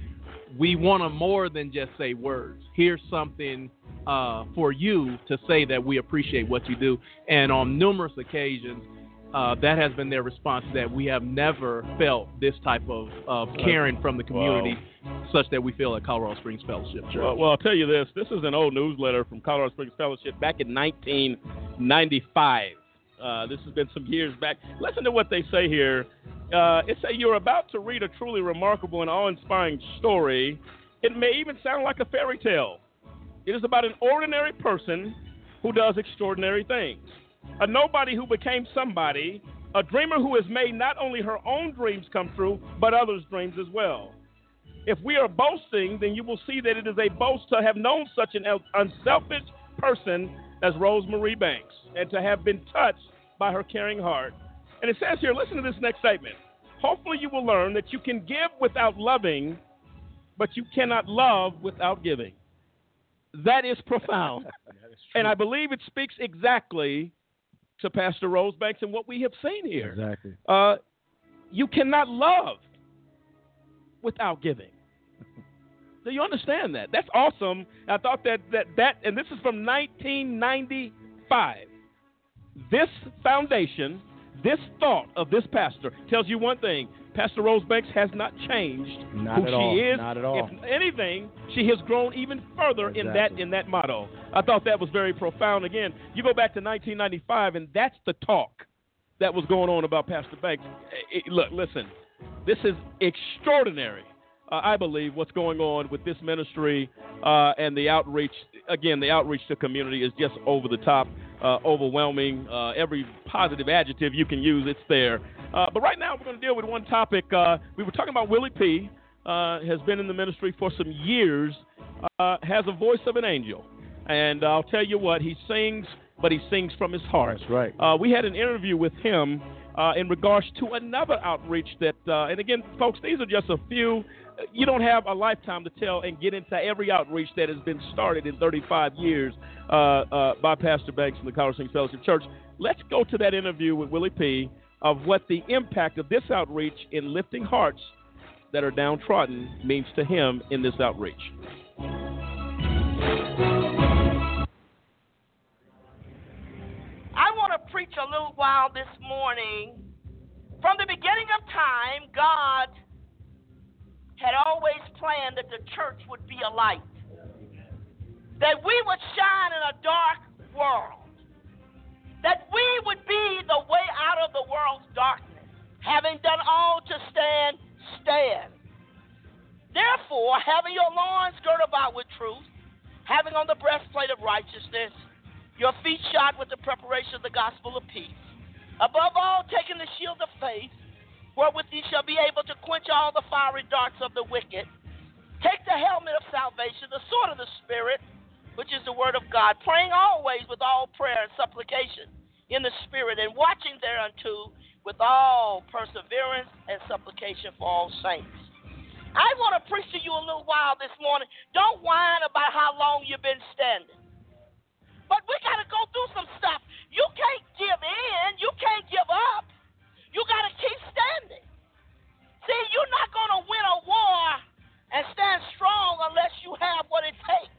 S5: we want to more than just say words here's something uh, for you to say that we appreciate what you do and on numerous occasions uh, that has been their response that we have never felt this type of, of caring from the community such that we feel at Colorado Springs Fellowship Church.
S3: Well, well, I'll tell you this. This is an old newsletter from Colorado Springs Fellowship back in 1995. Uh, this has been some years back. Listen to what they say here. Uh, it say you're about to read a truly remarkable and awe-inspiring story. It may even sound like a fairy tale. It is about an ordinary person who does extraordinary things. A nobody who became somebody. A dreamer who has made not only her own dreams come true, but others' dreams as well. If we are boasting, then you will see that it is a boast to have known such an unselfish person as Rosemarie Banks and to have been touched by her caring heart. And it says here, listen to this next statement. Hopefully, you will learn that you can give without loving, but you cannot love without giving. That is profound. *laughs* and I believe it speaks exactly to Pastor Rose Banks and what we have seen here.
S7: Exactly.
S3: Uh, you cannot love without giving. *laughs* Do you understand that? That's awesome. I thought that that that and this is from 1995. This foundation, this thought of this pastor tells you one thing: Pastor Rose Banks has not changed
S7: Not
S3: who
S7: at
S3: she
S7: all.
S3: is.
S7: Not at all.
S3: If anything, she has grown even further in that in that motto. I thought that was very profound. Again, you go back to 1995, and that's the talk that was going on about Pastor Banks. Eh, eh, look, listen, this is extraordinary. Uh, I believe what's going on with this ministry uh, and the outreach. Again, the outreach to community is just over the top, uh, overwhelming. Uh, every positive adjective you can use, it's there. Uh, but right now, we're going to deal with one topic. Uh, we were talking about Willie P. Uh, has been in the ministry for some years. Uh, has a voice of an angel, and I'll tell you what, he sings, but he sings from his heart.
S7: That's right.
S3: Uh, we had an interview with him uh, in regards to another outreach that, uh, and again, folks, these are just a few. You don't have a lifetime to tell and get into every outreach that has been started in 35 years uh, uh, by Pastor Banks from the Colorado Springs Fellowship Church. Let's go to that interview with Willie P. of what the impact of this outreach in lifting hearts that are downtrodden means to him in this outreach.
S2: I want to preach a little while this morning From the beginning of time, God had always planned that the church would be a light, that we would shine in a dark world, that we would be the way out of the world's darkness, having done all to stand, stand. Therefore, having your loins girded about with truth, having on the breastplate of righteousness, your feet shod with the preparation of the gospel of peace. Above all, taking the shield of faith, wherewith ye shall be able to quench all the fiery darts of the wicked. Take the helmet of salvation, the sword of the Spirit, which is the word of God, praying always with all prayer and supplication in the Spirit, and watching thereunto with all perseverance and supplication for all saints. I want to preach to you a little while this morning. Don't whine about how long you've been standing. But we got to go through some stuff. You can't give in, you can't give up. You got to keep standing. See, you're not going to win a war and stand strong unless you have what it takes.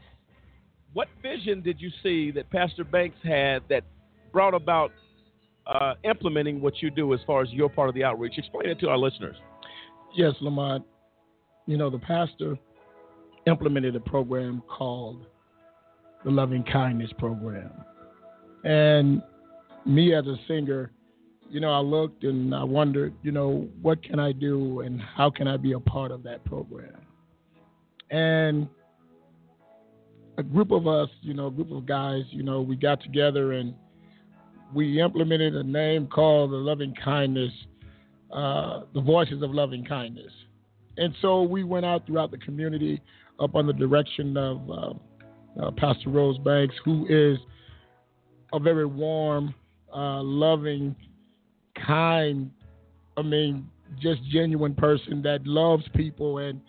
S3: What vision did you see that Pastor Banks had that brought about uh, implementing what you do as far as your part of the outreach? Explain it to our listeners.
S34: Yes, Lamont. You know, the pastor implemented a program called the Loving Kindness Program. And me as a singer, you know, I looked and I wondered, you know, what can I do and how can I be a part of that program? And a group of us, you know, a group of guys, you know, we got together and we implemented a name called the Loving Kindness, uh, the Voices of Loving Kindness. And so we went out throughout the community up under the direction of uh, uh, Pastor Rose Banks, who is a very warm, uh, loving, kind, I mean, just genuine person that loves people. And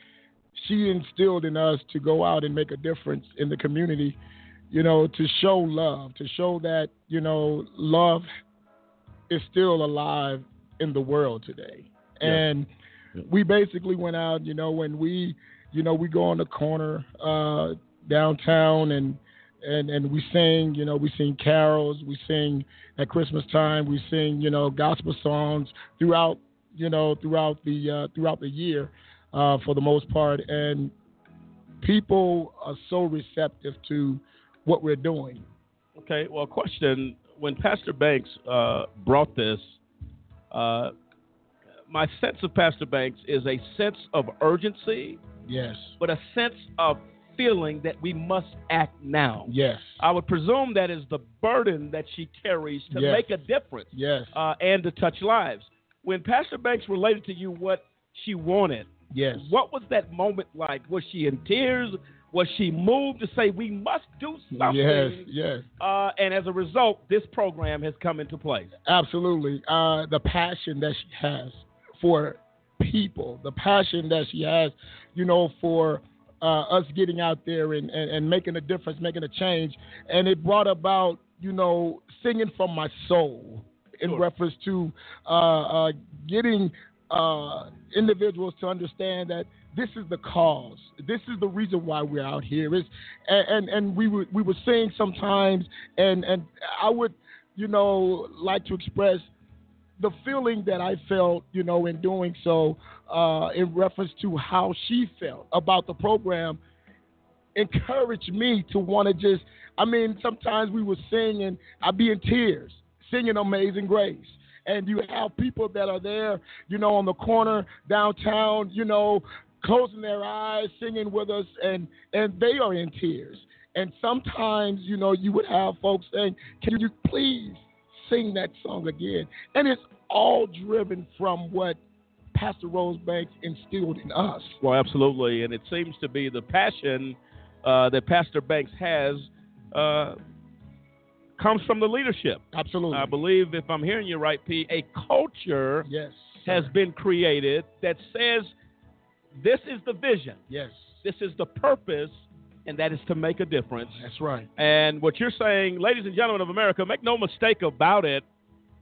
S34: she instilled in us to go out and make a difference in the community, you know, to show love, to show that, you know, love is still alive in the world today.
S3: Yeah.
S34: And we basically went out, you know, when we, you know, we go on the corner uh, downtown and and and we sing, you know, we sing carols, we sing at Christmas time, we sing, you know, gospel songs throughout, you know, throughout the uh, throughout the year, uh, for the most part, and people are so receptive to what we're doing.
S3: Okay, well, question: When Pastor Banks uh, brought this, uh, my sense of Pastor Banks is a sense of urgency,
S34: Yes.
S3: but a sense of feeling that we must act now.
S34: Yes.
S3: I would presume that is the burden that she carries to
S34: Yes.
S3: make a difference
S34: Yes.
S3: uh, and to touch lives. When Pastor Banks related to you what she wanted,
S34: Yes.
S3: what was that moment like? Was she in tears? Was she moved to say we must do something?
S34: Yes. Yes.
S3: Uh, and as a result, this program has come into place.
S34: Absolutely. Uh, the passion that she has for people, the passion that she has, you know, for uh, us getting out there and, and, and making a difference, making a change. And it brought about, you know, singing from my soul in
S3: Sure.
S34: reference to uh, uh, getting uh, individuals to understand that this is the cause. This is the reason why we're out here. Is and, and and we would we would sing sometimes, and and I would, you know, like to express the feeling that I felt, you know, in doing so, uh, in reference to how she felt about the program, encouraged me to want to just. I mean, sometimes we were singing, I'd be in tears singing Amazing Grace. And you have people that are there, you know, on the corner downtown, you know, closing their eyes, singing with us, and and they are in tears. And sometimes, you know, you would have folks saying, "Can you please sing that song again?" And it's all driven from what Pastor Rose Banks instilled in us.
S3: Well, absolutely, and it seems to be the passion uh, that Pastor Banks has uh, comes from the leadership.
S34: Absolutely.
S3: I believe, if I'm hearing you right, P, a culture
S34: Yes.
S3: has been created that says this is the vision,
S34: Yes.
S3: this is the purpose, and that is to make a difference.
S34: That's right.
S3: And what you're saying, ladies and gentlemen of America, make no mistake about it.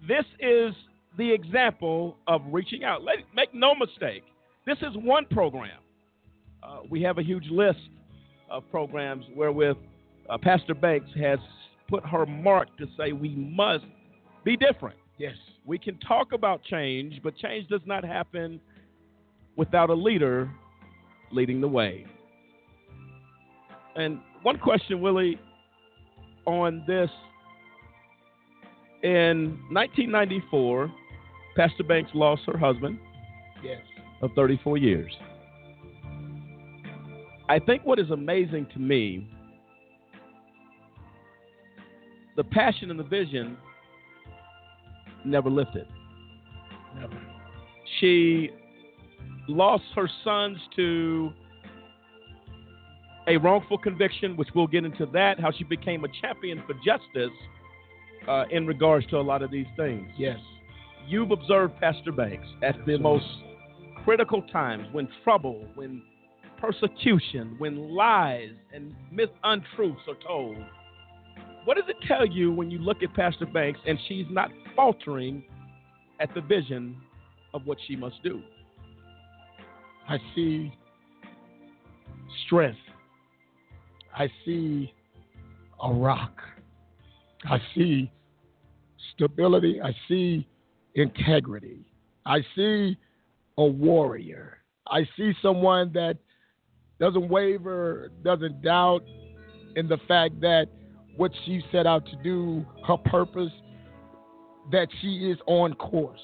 S3: This is the example of reaching out. Let, make no mistake. This is one program. Uh, we have a huge list of programs wherewith uh, Pastor Banks has put her mark to say we must be different.
S34: Yes.
S3: We can talk about change, but change does not happen without a leader leading the way. And one question, Willie, on this. In 1994, Pastor Banks lost her husband
S34: Yes.
S3: of 34 years. I think what is amazing to me, the passion and the vision never lifted.
S34: Never.
S3: She lost her sons to a wrongful conviction, which we'll get into that, how she became a champion for justice uh, in regards to a lot of these things.
S34: Yes.
S3: You've observed Pastor Banks at the most critical times when trouble, when persecution, when lies and myth untruths are told. What does it tell you when you look at Pastor Banks and she's not faltering at the vision of what she must do?
S34: I see strength. I see a rock. I see stability. I see integrity. I see a warrior. I see someone that doesn't waver, doesn't doubt in the fact that what she set out to do, her purpose, that she is on course,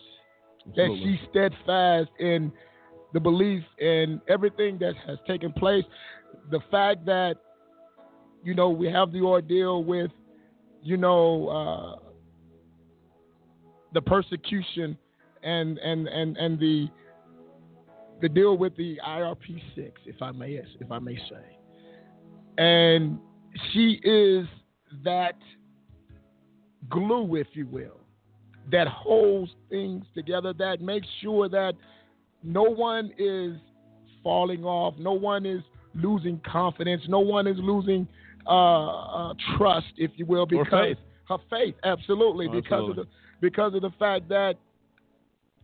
S34: that
S3: Absolutely.
S34: she's steadfast in the belief in everything that has taken place. The fact that, you know, we have the ordeal with, you know, uh, the persecution and and and and the the deal with the IRP six, if I may if I may say, and she is that glue, if you will, that holds things together, that makes sure that no one is falling off, no one is losing confidence, no one is losing uh, uh, trust, if you will, because
S3: faith.
S34: her faith, absolutely, because of the because of the fact that,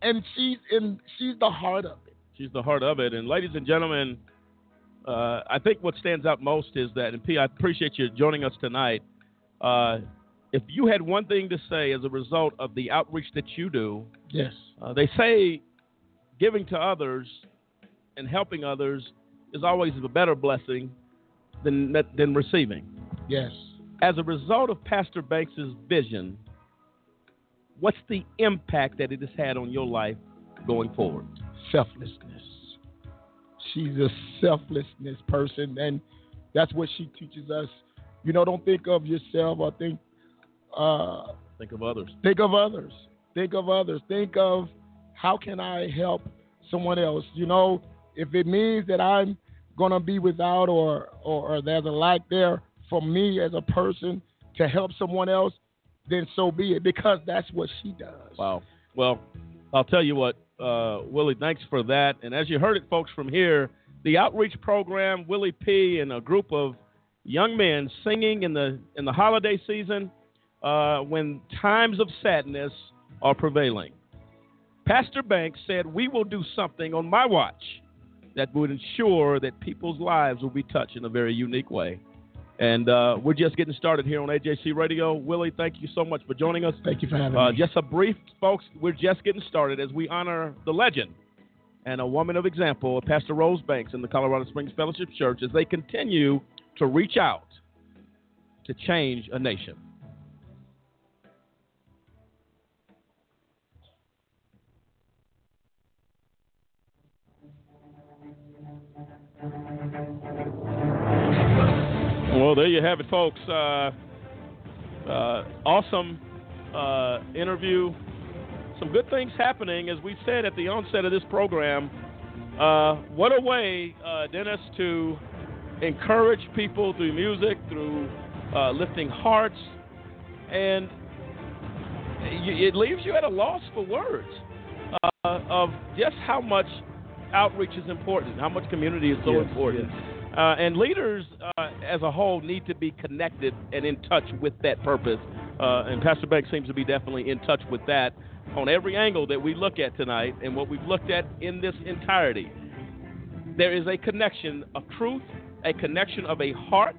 S34: and she's in, she's the heart of it.
S3: She's the heart of it. And ladies and gentlemen, uh, I think what stands out most is that, and P, I appreciate you joining us tonight. Uh, if you had one thing to say as a result of the outreach that you do,
S34: Yes.
S3: uh, they say giving to others and helping others is always a better blessing than than receiving.
S34: Yes.
S3: As a result of Pastor Banks's vision, what's the impact that it has had on your life going forward?
S34: Selflessness. She's a selflessness person, and that's what she teaches us. You know, don't think of yourself or think uh,
S3: Think of others.
S34: think of others. Think of others. Think of how can I help someone else. You know, if it means that I'm gonna be without or, or or there's a lack there for me as a person to help someone else, then so be it. Because that's what she does.
S3: Wow. Well, I'll tell you what, uh, Willie, thanks for that. And as you heard it, folks, from here, the outreach program, Willie P. and a group of young men singing in the in the holiday season uh, when times of sadness are prevailing. Pastor Banks said, "We will do something on my watch that would ensure that people's lives will be touched in a very unique way." And uh, we're just getting started here on AJC Radio. Willie, thank you so much for joining us.
S34: Thank you for having
S3: Uh,
S34: me.
S3: just a brief, folks. We're just getting started as we honor the legend and a woman of example, Pastor Rose Banks in the Colorado Springs Fellowship Church, as they continue to reach out to change a nation. Well, there you have it, folks. Uh, uh, awesome uh, interview. Some good things happening, as we said at the onset of this program. Uh, what a way, uh, Dennis, to encourage people through music, through uh, lifting hearts, and it leaves you at a loss for words uh, of just how much outreach is important, how much community is so
S34: Yes,
S3: important. Uh, and leaders uh, as a whole need to be connected and in touch with that purpose. Uh, and Pastor Banks seems to be definitely in touch with that on every angle that we look at tonight and what we've looked at in this entirety. There is a connection of truth, a connection of a heart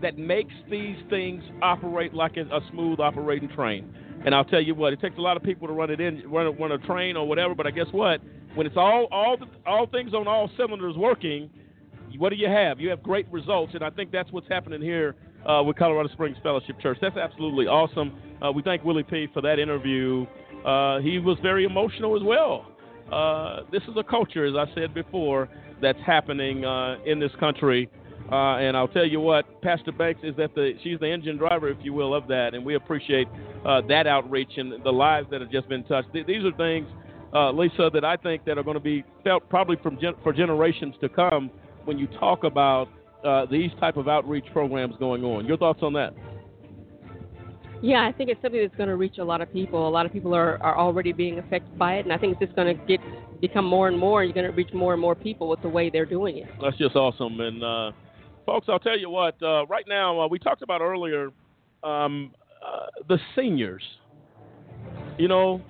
S3: that makes these things operate like a, smooth operating train. And I'll tell you what, it takes a lot of people to run it in, run a, run a train or whatever. But I guess what, when it's all all all things on all cylinders working, what do you have? You have great results, and I think that's what's happening here uh, with Colorado Springs Fellowship Church. That's absolutely awesome. Uh, we thank Willie P for that interview. Uh, he was very emotional as well. Uh, this is a culture, as I said before, that's happening uh, in this country. Uh, and I'll tell you what, Pastor Banks is that the she's the engine driver, if you will, of that, and we appreciate that outreach and the lives that have just been touched. Th- these are things, Lisa, that I think that are going to be felt probably from gen- for generations to come when you talk about uh, these type of outreach programs going on. Your thoughts on that?
S4: Yeah, I think it's something that's going to reach a lot of people. A lot of people are, are already being affected by it, and I think it's just going to get become more and more. And you're going to reach more and more people with the way they're doing it.
S3: That's just awesome. And uh, folks, I'll tell you what. Uh, right now, uh, we talked about earlier um, uh, the seniors. You know,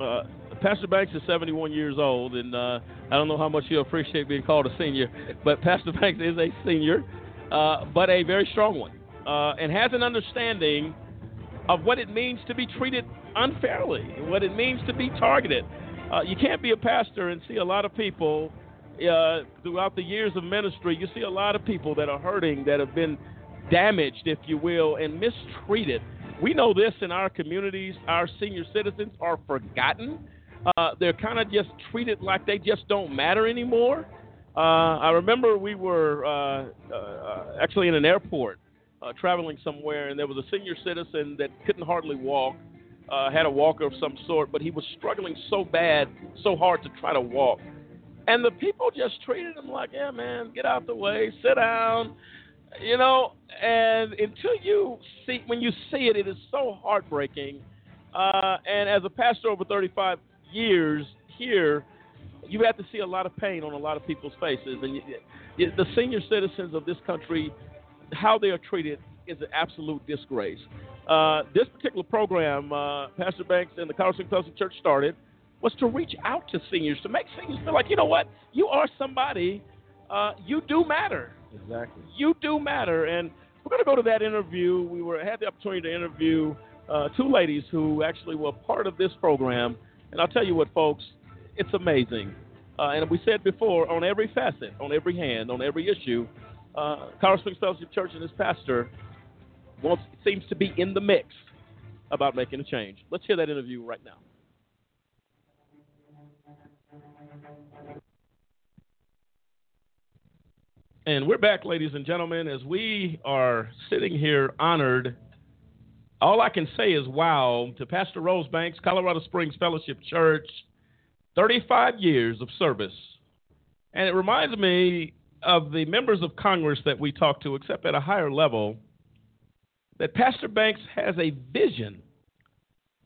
S3: uh, Pastor Banks is 71 years old, and uh, I don't know how much he'll appreciate being called a senior, but Pastor *laughs* Banks is a senior, uh, but a very strong one, uh, and has an understanding of what it means to be treated unfairly, what it means to be targeted. Uh, you can't be a pastor and see a lot of people uh, throughout the years of ministry. You see a lot of people that are hurting, that have been damaged, if you will, and mistreated. We know this in our communities. Our senior citizens are forgotten uh, they're kind of just treated like they just don't matter anymore. Uh, I remember we were uh, uh, actually in an airport uh, traveling somewhere, and there was a senior citizen that couldn't hardly walk, uh, had a walker of some sort, but he was struggling so bad, so hard to try to walk. And the people just treated him like, yeah, man, get out the way, sit down, you know. And until you see, when you see it, it is so heartbreaking. Uh, and as a pastor over 35 years here, you have to see a lot of pain on a lot of people's faces. And you, you, the senior citizens of this country, how they are treated is an absolute disgrace. Uh, this particular program, uh, Pastor Banks and the College Colorado Fellowship Church started, was to reach out to seniors, to make seniors feel like, you know what, you are somebody, uh, you do matter.
S7: Exactly.
S3: You do matter. And we're going to go to that interview. We were had the opportunity to interview uh, two ladies who actually were part of this program and I'll tell you what, folks, it's amazing. Uh, and we said before, on every facet, on every hand, on every issue, uh, Colorado Springs Fellowship Church and its pastor wants, seems to be in the mix about making a change. Let's hear that interview right now. And we're back, ladies and gentlemen, as we are sitting here honored all I can say is wow to Pastor Rose Banks, Colorado Springs Fellowship Church, 35 years of service. And it reminds me of the members of Congress that we talk to, except at a higher level, that Pastor Banks has a vision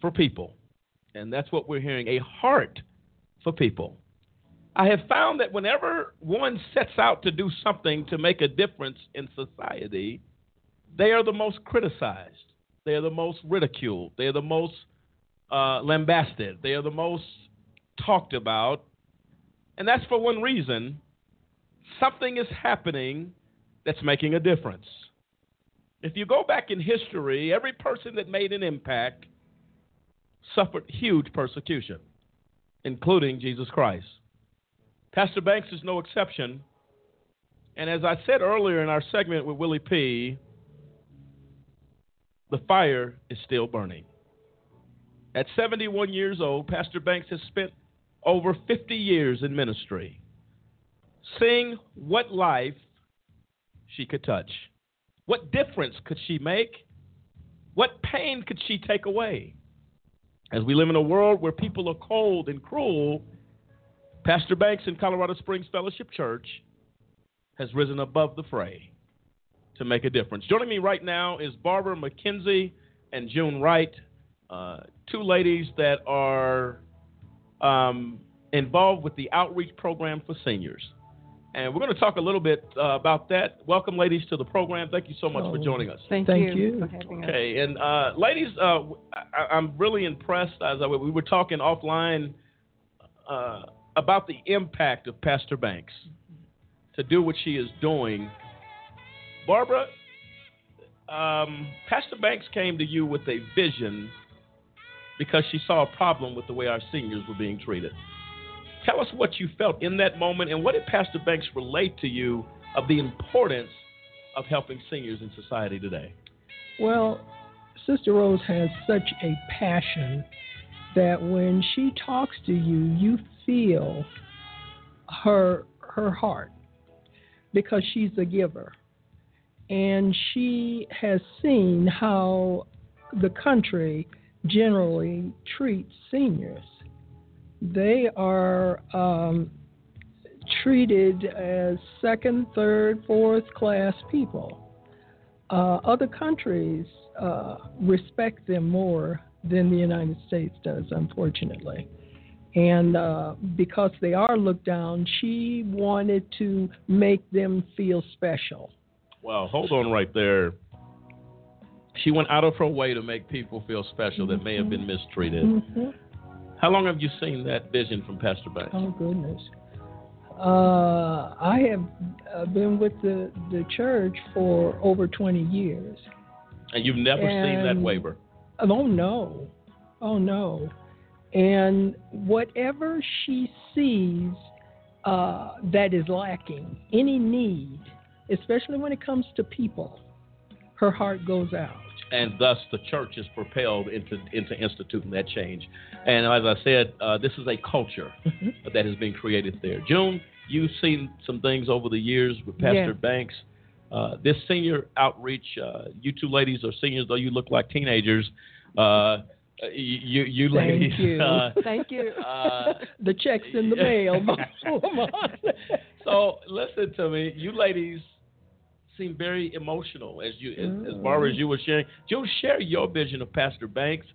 S3: for people. And that's what we're hearing a heart for people. I have found that whenever one sets out to do something to make a difference in society, they are the most criticized. They are the most ridiculed. They are the most uh, lambasted. They are the most talked about. And that's for one reason something is happening that's making a difference. If you go back in history, every person that made an impact suffered huge persecution, including Jesus Christ. Pastor Banks is no exception. And as I said earlier in our segment with Willie P., the fire is still burning. At 71 years old, Pastor Banks has spent over 50 years in ministry, seeing what life she could touch. What difference could she make? What pain could she take away? As we live in a world where people are cold and cruel, Pastor Banks in Colorado Springs Fellowship Church has risen above the fray to make a difference. Joining me right now is Barbara McKenzie and June Wright, uh, two ladies that are um, involved with the outreach program for seniors. And we're going to talk a little bit uh, about that. Welcome, ladies, to the program. Thank you so much oh, for joining us.
S4: Thank,
S34: thank
S4: you.
S34: you.
S3: Okay, and uh, ladies, uh, I, am really impressed. As I, we were talking offline uh, about the impact of Pastor Banks to do what she is doing Barbara, um, Pastor Banks came to you with a vision because she saw a problem with the way our seniors were being treated. Tell us what you felt in that moment and what did Pastor Banks relate to you of the importance of helping seniors in society today?
S35: Well, Sister Rose has such a passion that when she talks to you, you feel her her heart because she's a giver. And she has seen how the country generally treats seniors. They are um, treated as second, third, fourth class people. Uh, other countries uh, respect them more than the United States does, unfortunately. And uh, because they are looked down, she wanted to make them feel special.
S3: Well, hold on right there. She went out of her way to make people feel special that may have been mistreated.
S35: Mm-hmm.
S3: How long have you seen that vision from Pastor Banks?
S35: Oh, goodness. Uh, I have uh, been with the, the church for over 20 years.
S3: And you've never seen that
S35: And-
S3: waver?
S35: Oh, no. Oh, no. And whatever she sees uh, that is lacking, any need, especially when it comes to people, her heart goes out.
S3: And thus the church is propelled into into instituting that change. And as I said, uh, this is a culture that has been created there. June, you've seen some things over the years with Pastor
S35: Yeah.
S3: Banks. Uh, this senior outreach, uh, you two ladies are seniors, though you look like teenagers. Uh, you, you
S35: Thank
S3: ladies.
S35: you.
S3: Uh,
S35: Thank you.
S3: uh, *laughs*
S35: the check's in the mail. *laughs* *laughs*
S3: so listen to me, you ladies seem very emotional as you as, as far as you were sharing. Joe, share your vision of Pastor Banks,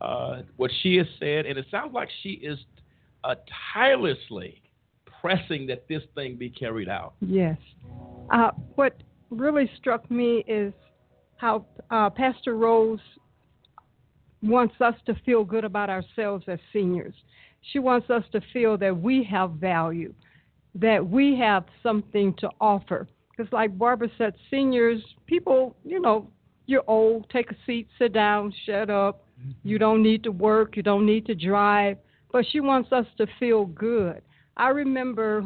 S3: uh, what she has said, and it sounds like she is uh, tirelessly pressing that this thing be carried out.
S36: Yes. Uh, what really struck me is how uh, Pastor Rose wants us to feel good about ourselves as seniors. She wants us to feel that we have value, that we have something to offer. Because, like Barbara said, seniors, people, you know, you're old, take a seat, sit down, shut up. You mm-hmm. don't need to work, you don't need to drive. But she wants us to feel good. I remember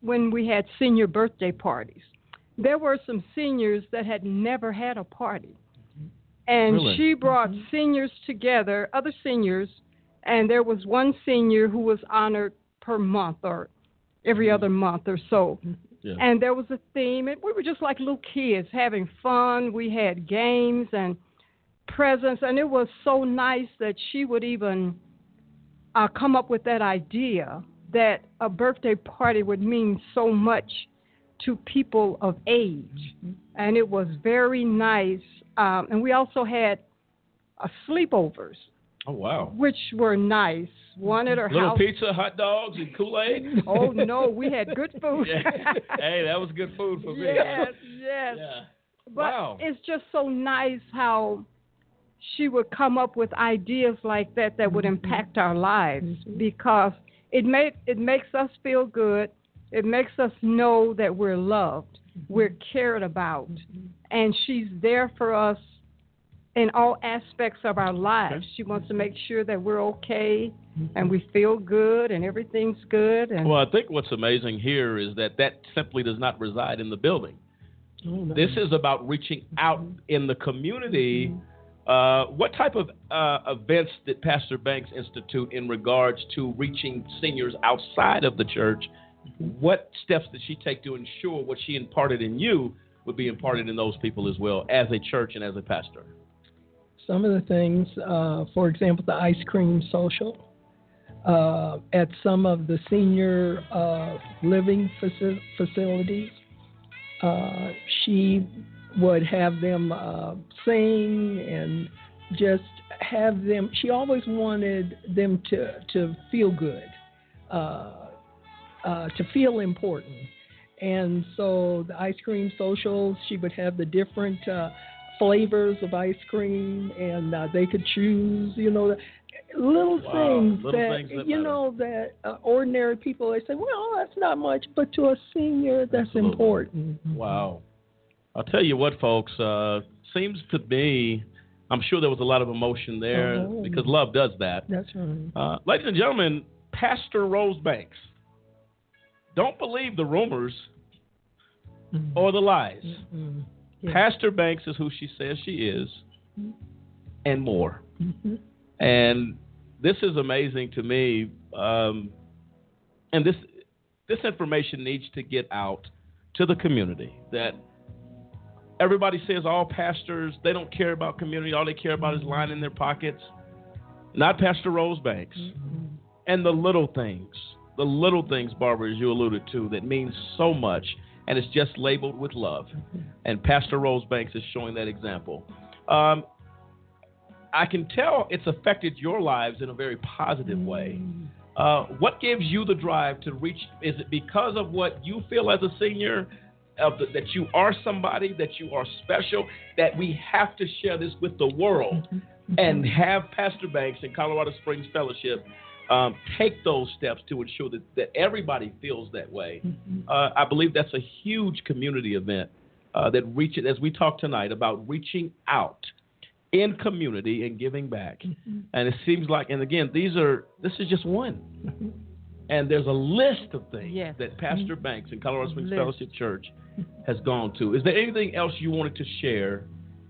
S36: when we had senior birthday parties, there were some seniors that had never had a party. Mm-hmm. And
S16: Really?
S36: she brought mm-hmm. seniors together, other seniors, and there was one senior who was honored per month or every other month or so.
S3: Yeah.
S36: And there was a theme, and we were just like little kids having fun. We had games and presents, and it was so nice that she would even uh, come up with that idea that a birthday party would mean so much to people of age. And it was very nice. Um, and we also had uh, sleepovers,
S3: Oh wow!
S36: which were nice. One at her
S3: Little
S36: house.
S3: pizza, hot dogs, and Kool Aid. *laughs*
S36: Oh no, we had good *laughs* food.
S3: hey, that was good food for me.
S36: Yes, yes. But
S3: Wow.
S36: it's just so nice how she would come up with ideas like that that would mm-hmm. impact our lives mm-hmm. because it made it makes us feel good. It makes us know that we're loved, we're mm-hmm. cared about, and she's there for us in all aspects of our lives. She wants to make sure that we're okay and we feel good and everything's good and
S3: Well, I think what's amazing here is that that simply does not reside in the building. This is about reaching out in the community. Uh, what type of uh, events did Pastor Banks institute in regards to reaching seniors outside of the church? What steps did she take to ensure what she imparted in you would be imparted in those people as well, as a church and as a pastor?
S35: Some of the things, uh, for example, the ice cream social uh, at some of the senior uh, living faci- facilities. Uh, she would have them uh, sing and just have them. She always wanted them to to feel good, uh, to feel important. And so the ice cream socials, she would have the different flavors of ice cream, and uh, they could choose. You know, little
S3: Wow,
S35: things
S3: little
S35: that,
S3: things that
S35: you
S3: matter.
S35: know that uh, ordinary people they say, well, that's not much, but to a senior, that's
S3: Absolutely.
S35: important.
S3: Wow. I'll tell you what, folks. Uh, seems to be, I'm sure there was a lot of emotion there
S35: Oh.
S3: because love does that.
S35: That's right.
S3: Uh, ladies and gentlemen, Pastor Rose Banks. Don't believe the rumors or the lies.
S35: Mm-hmm. Yeah.
S3: Pastor Banks is who she says she is, and more.
S35: Mhm.
S3: And this is amazing to me. Um, and this this information needs to get out to the community that everybody says all pastors they don't care about community. All they care about is lining their pockets. Not Pastor Rose Banks. And the little things, the little things, Barbara, as you alluded to, that means so much, and it's just labeled with love. And Pastor Rose Banks is showing that example. Um, I can tell it's affected your lives in a very positive way. Uh, what gives you the drive to reach? Is it because of what you feel as a senior, of the, that you are somebody, that you are special, that we have to share this with the world, and have Pastor Banks and Colorado Springs Fellowship um, take those steps to ensure that, that everybody feels that way? Uh, I believe that's a huge community event uh, that reaches, as we talk tonight about reaching out in community and giving back. And it seems like, and again, these are this is just one. And there's a list of things
S4: Yes.
S3: that Pastor Banks and Colorado Springs
S4: List.
S3: Fellowship Church has gone to. Is there anything else you wanted to share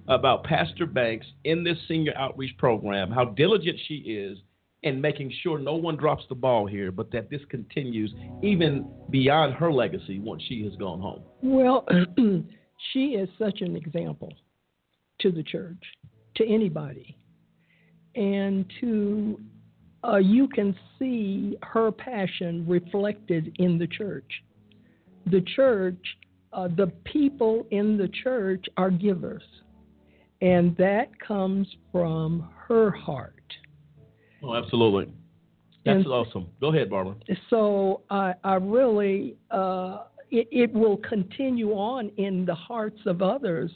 S3: about Pastor Banks in this senior outreach program? How diligent she is in making sure no one drops the ball here, but that this continues even beyond her legacy once she has gone home.
S35: Well, *clears throat* she is such an example to the church, to anybody. And to, uh, you can see her passion reflected in the church. The church, uh, the people in the church are givers. And that comes from her heart.
S3: Oh, absolutely. That's
S35: And-
S3: awesome. Go ahead, Barbara.
S35: So I, I really, uh, it, it will continue on in the hearts of others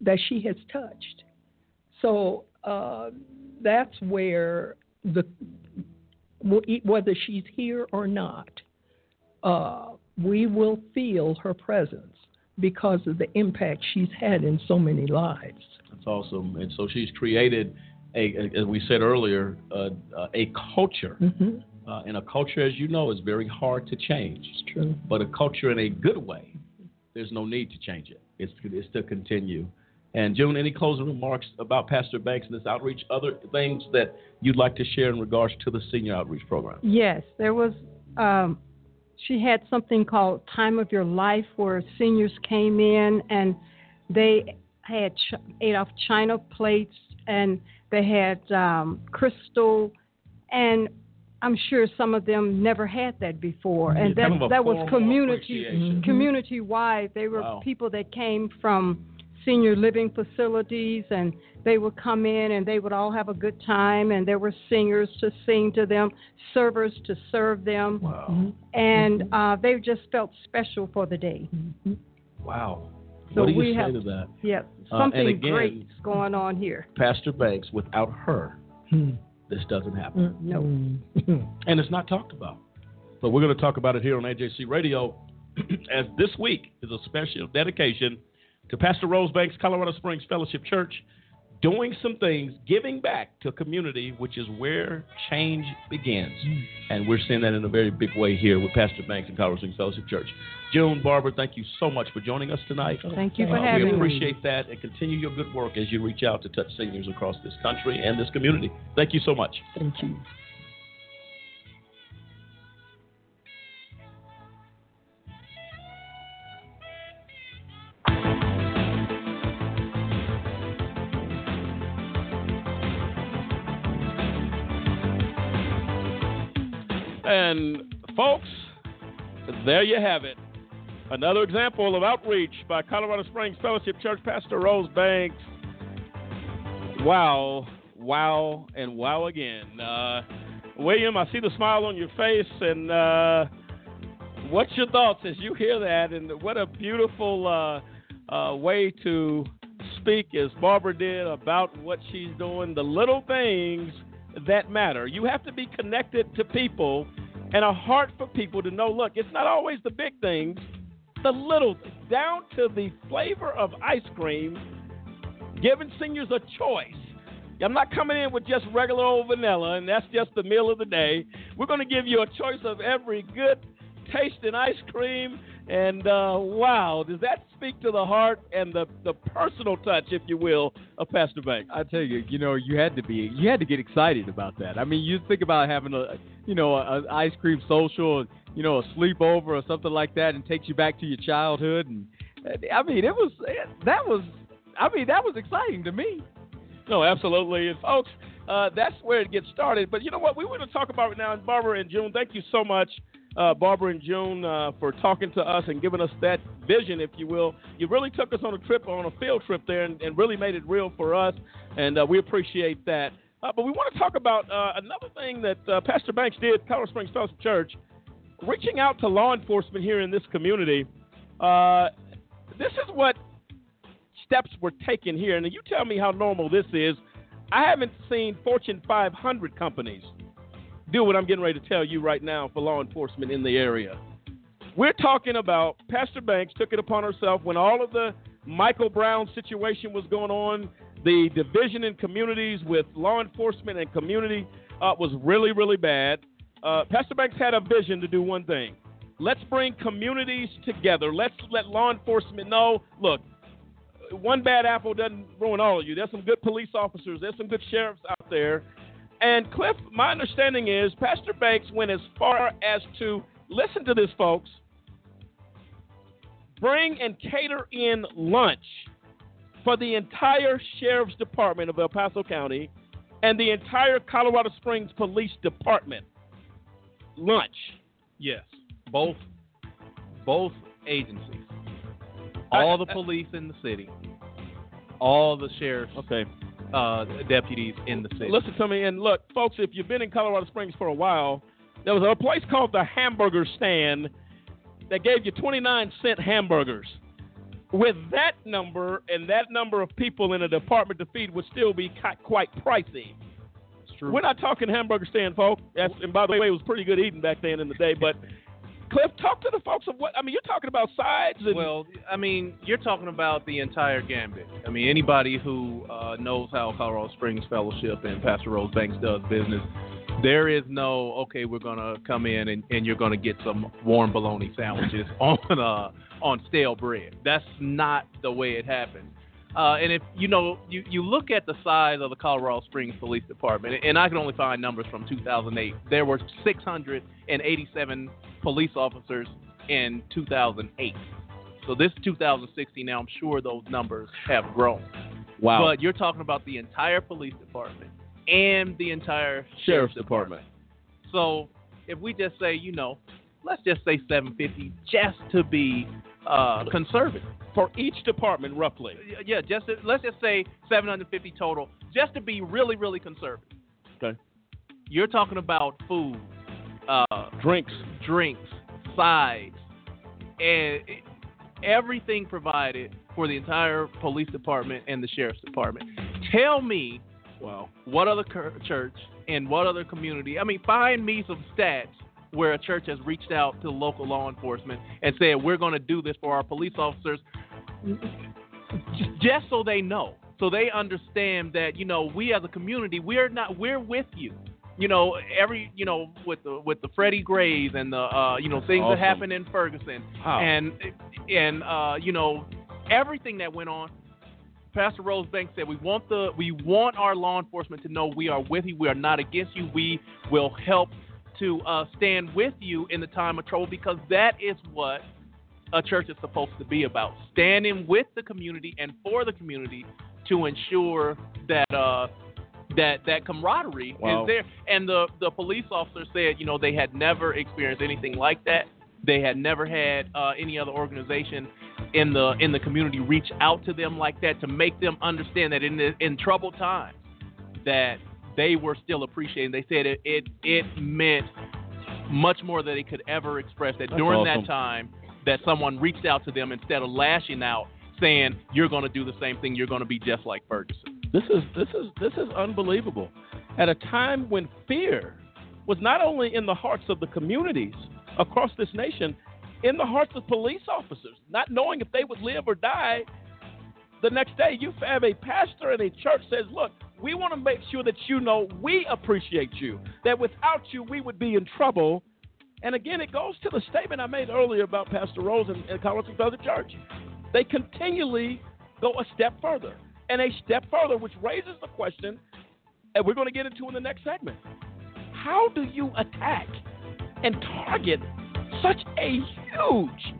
S35: that she has touched. So uh, that's where the whether she's here or not, uh, we will feel her presence because of the impact she's had in so many lives.
S3: That's awesome. And so she's created, a, as we said earlier, uh, uh, a culture.
S35: Mhm.
S3: Uh, and a culture, as you know, is very hard to change.
S35: It's true.
S3: But a culture in a good way, there's no need to change it. It's, it's to continue. And June, any closing remarks about Pastor Banks and this outreach? Other things that you'd like to share in regards to the senior outreach program?
S36: Yes, there was. Um, she had something called Time of Your Life, where seniors came in and they had ch- ate off china plates and they had um, crystal, and I'm sure some of them never had that before. And
S3: Yeah,
S36: that
S3: kind of a
S36: that was
S3: formal
S36: community
S3: appreciation.
S36: community wide. They were
S3: Wow.
S36: people that came from senior living facilities and they would come in and they would all have a good time and there were singers to sing to them servers to serve them
S3: Wow.
S36: and uh, they just felt special for the day
S3: Wow.
S36: So
S3: what do you
S36: we
S3: say
S36: have-
S3: to that?
S36: yep
S3: Uh, and
S36: something
S3: again-
S36: great's going on here
S3: Pastor Banks, without her, hmm. this doesn't happen.
S36: Mm, no hmm.
S3: and it's not talked about. But we're going to talk about it here on AJC Radio, *clears throat* as this week is a special dedication to Pastor Rose Banks, Colorado Springs Fellowship Church, doing some things, giving back to community, which is where change begins. And we're seeing that in a very big way here with Pastor Banks and Colorado Springs Fellowship Church. June, Barbara, thank you so much for joining us tonight.
S36: Thank you for
S3: Uh,
S36: having
S3: We
S36: me.
S3: appreciate that and continue your good work as you reach out to touch seniors across this country and this community. Thank you so much.
S35: Thank you.
S3: And folks, there you have it. Another example of outreach by Colorado Springs Fellowship Church Pastor Rose Banks. Wow, wow, and wow again. Uh, William, I see the smile on your face, and uh, what's your thoughts as you hear that? And what a beautiful uh, uh, way to speak, as Barbara did, about what she's doing, the little things that matter. You have to be connected to people and a heart for people to know look, it's not always the big things, the little down to the flavor of ice cream, giving seniors a choice. I'm not coming in with just regular old vanilla, and that's just the meal of the day. We're going to give you a choice of every good tasting ice cream. And uh, wow, does that speak to the heart and the, the personal touch, if you will, of Pastor Banks?
S16: I tell you, you know, you had to be, you had to get excited about that. I mean, you think about having a, you know, an ice cream social, you know, a sleepover or something like that, and takes you back to your childhood. And I mean, it was that was, I mean, that was exciting to me.
S3: No, absolutely. And folks, uh, that's where it gets started. But you know what? We want to talk about it now. And Barbara and June, thank you so much, uh, Barbara and June, uh, for talking to us and giving us that vision, if you will. You really took us on a trip, on a field trip there, and, and really made it real for us. And uh, we appreciate that. Uh, but we want to talk about uh, another thing that Pastor Banks did, Colorado Springs Fellowship Church, reaching out to law enforcement here in this community. this is what steps were taken here. And you tell me how normal this is. I haven't seen Fortune 500 companies do what I'm getting ready to tell you right now for law enforcement in the area. We're talking about Pastor Banks took it upon herself when all of the Michael Brown situation was going on, the division in communities with law enforcement and community uh, was really, really bad. Uh, Pastor Banks had a vision to do one thing. Let's bring communities together. Let's let law enforcement know look, one bad apple doesn't ruin all of you. There's some good police officers, there's some good sheriffs out there. And Cliff, my understanding is Pastor Banks went as far as to listen to this, folks. Bring and cater in lunch for the entire sheriff's department of El Paso County and the entire Colorado Springs Police Department. Lunch.
S5: Yes, both both agencies all the police in the city, all the sheriff's
S3: okay.
S5: Uh, deputies in the city.
S3: Listen to me and look, folks. If you've been in Colorado Springs for a while, there was a place called the Hamburger Stand that gave you 29 cent hamburgers. With that number and that number of people in a department to feed would still be quite pricey.
S5: True.
S3: We're not talking hamburger stand, folks. That's, and by the way, it was pretty good eating back then in the day. But Cliff, talk to the folks of what I mean. You're talking about sides. And...
S5: Well, I mean, you're talking about the entire gambit. I mean, anybody who uh, knows how Colorado Springs Fellowship and Pastor Rose Banks does business, there is no okay. We're gonna come in and, and you're gonna get some warm bologna sandwiches *laughs* on uh, on stale bread. That's not the way it happens. Uh, and if you know, you, you look at the size of the Colorado Springs Police Department, and I can only find numbers from 2008. There were 687 police officers in 2008. So this 2016 now, I'm sure those numbers have grown.
S3: Wow.
S5: But you're talking about the entire police department and the entire
S3: sheriff's,
S5: sheriff's
S3: department.
S5: department. So if we just say, you know, let's just say 750 just to be uh, conservative
S3: for each department, roughly.
S5: Yeah, just let's just say 750 total, just to be really, really conservative.
S3: Okay.
S5: You're talking about food, uh,
S3: drinks,
S5: drinks, sides, and everything provided for the entire police department and the sheriff's department. Tell me,
S3: well,
S5: what other church and what other community? I mean, find me some stats where a church has reached out to local law enforcement and said, "We're going to do this for our police officers," just so they know, so they understand that you know we as a community we're not we're with you. You know, every you know with the with the Freddie Grays and the uh, you know things
S3: awesome.
S5: that happened in Ferguson
S3: wow.
S5: and and uh, you know everything that went on. Pastor Rose Banks said, "We want the we want our law enforcement to know we are with you. We are not against you. We will help to uh, stand with you in the time of trouble because that is what a church is supposed to be about standing with the community and for the community to ensure that uh, that that camaraderie
S3: wow.
S5: is there. And the the police officer said, you know, they had never experienced anything like that. They had never had uh, any other organization in the in the community reach out to them like that to make them understand that in the, in troubled times that they were still appreciating. They said it it, it meant much more than they could ever express that
S3: That's
S5: during
S3: awesome.
S5: that time that someone reached out to them instead of lashing out saying you're going to do the same thing you're going to be just like Ferguson.
S3: This is this is this is unbelievable. At a time when fear was not only in the hearts of the communities across this nation, in the hearts of police officers, not knowing if they would live or die. The next day, you have a pastor and a church says, "Look, we want to make sure that you know we appreciate you. That without you, we would be in trouble." And again, it goes to the statement I made earlier about Pastor Rose and, and Colorado Southern Church. They continually go a step further and a step further, which raises the question, and we're going to get into in the next segment. How do you attack and target such a huge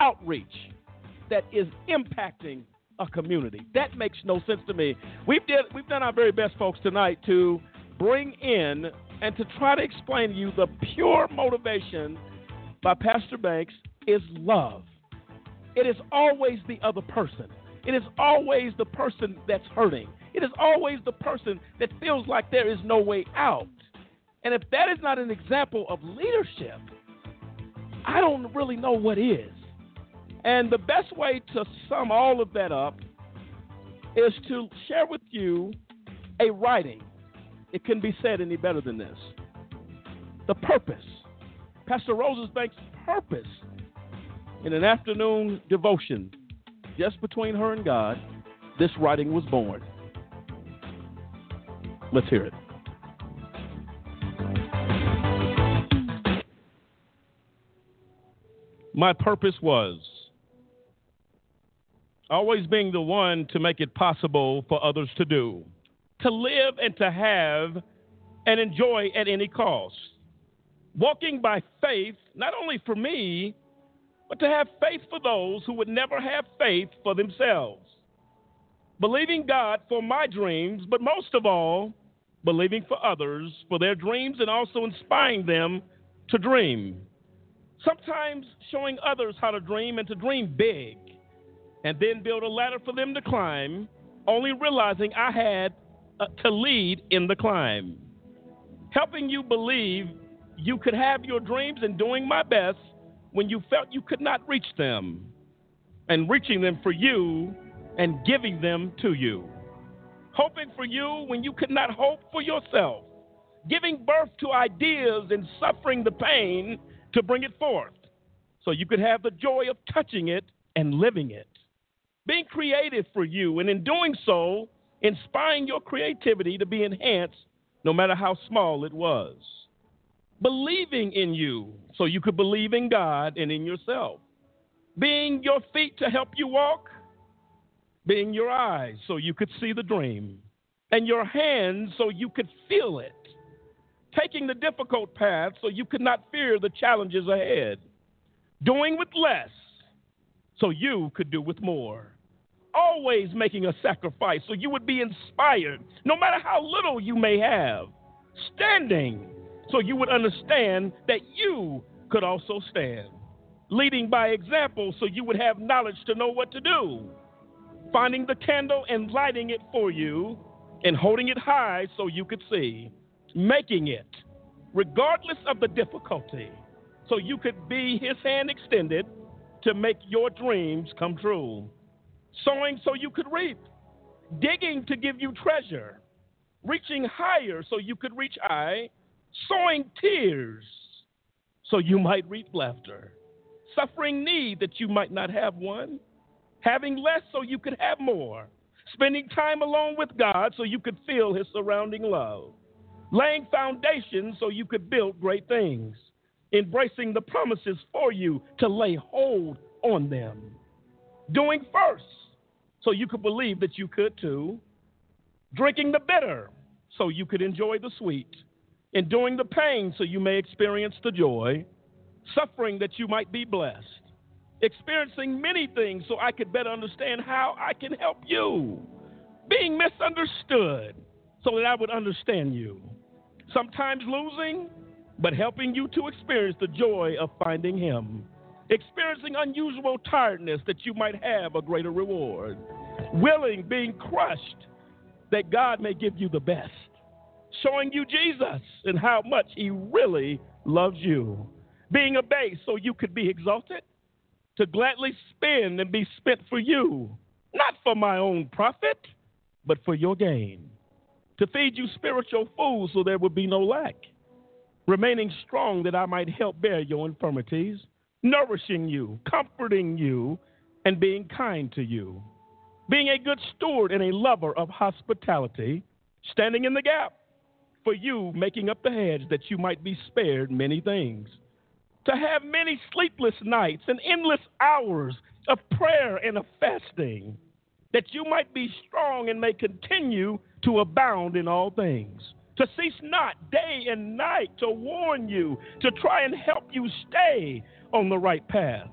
S3: outreach that is impacting a community? That makes no sense to me. We've did we've done our very best, folks, tonight to bring in and to try to explain to you the pure motivation by Pastor Banks is love. It is always the other person. It is always the person that's hurting. It is always the person that feels like there is no way out. And if that is not an example of leadership, I don't really know what is. And the best way to sum all of that up is to share with you a writing. It can be said any better than this. The purpose. Pastor Rose Banks' purpose in an afternoon devotion just between her and God, this writing was born. Let's hear it. My purpose was always being the one to make it possible for others to do, to live and to have and enjoy at any cost. Walking by faith, not only for me, but to have faith for those who would never have faith for themselves. Believing God for my dreams, but most of all, believing for others for their dreams and also inspiring them to dream. Sometimes showing others how to dream and to dream big, and then build a ladder for them to climb, only realizing I had Uh, to lead in the climb. Helping you believe you could have your dreams and doing my best when you felt you could not reach them, and reaching them for you and giving them to you. Hoping for you when you could not hope for yourself. Giving birth to ideas and suffering the pain to bring it forth so you could have the joy of touching it and living it. Being creative for you, and in doing so, inspiring your creativity to be enhanced no matter how small it was. Believing in you so you could believe in God and in yourself, being your feet to help you walk, being your eyes so you could see the dream, and your hands so you could feel it, taking the difficult path so you could not fear the challenges ahead, doing with less so you could do with more. Always making a sacrifice so you would be inspired, no matter how little you may have. Standing so you would understand that you could also stand. Leading by example so you would have knowledge to know what to do. Finding the candle and lighting it for you and holding it high so you could see. Making it, regardless of the difficulty, so you could be his hand extended to make your dreams come true. Sowing so you could reap. Digging to give you treasure. Reaching higher so you could reach high sowing tears so you might reap laughter, suffering need that you might not have one, having less so you could have more, spending time alone with God so you could feel His surrounding love, laying foundations so you could build great things, embracing the promises for you to lay hold on them, doing first so you could believe that you could too, drinking the bitter so you could enjoy the sweet. Enduring the pain so you may experience the joy, suffering that you might be blessed, experiencing many things so I could better understand how I can help you, being misunderstood so that I would understand you, sometimes losing, but helping you to experience the joy of finding Him, experiencing unusual tiredness that you might have a greater reward, willing, being crushed that God may give you the best showing you Jesus and how much He really loves you. Being base so you could be exalted, to gladly spend and be spent for you, not for my own profit, but for your gain. To feed you spiritual food so there would be no lack. Remaining strong that I might help bear your infirmities, nourishing you, comforting you, and being kind to you, being a good steward and a lover of hospitality, standing in the gap for you, making up the hedge that you might be spared many things, to have many sleepless nights and endless hours of prayer and of fasting, that you might be strong and may continue to abound in all things. To cease not day and night to warn you, to try and help you stay on the right path,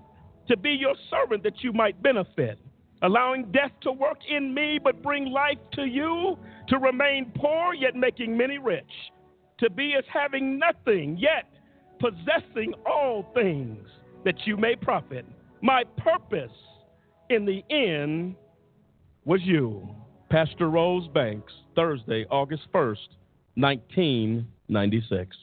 S3: to be your servant that you might benefit, allowing death to work in me but bring life to you, to remain poor yet making many rich, to be as having nothing yet possessing all things that you may profit. My purpose in the end was you. Pastor Rose Banks, Thursday, August 1st, 1996.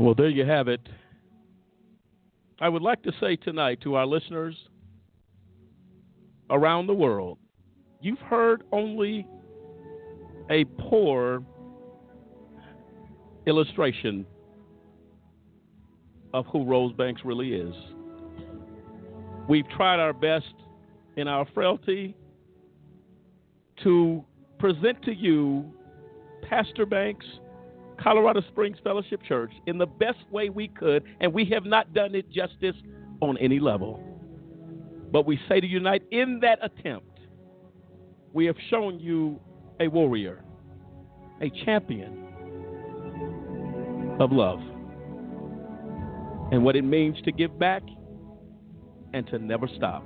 S3: Well, there you have it. I would like to say tonight to our listeners around the world you've heard only a poor illustration of who Rose Banks really is. We've tried our best in our frailty to present to you Pastor Banks, Colorado Springs Fellowship Church, in the best way we could, and we have not done it justice on any level. But we say to tonight, in that attempt, we have shown you a warrior, a champion of love, and what it means to give back and to never stop.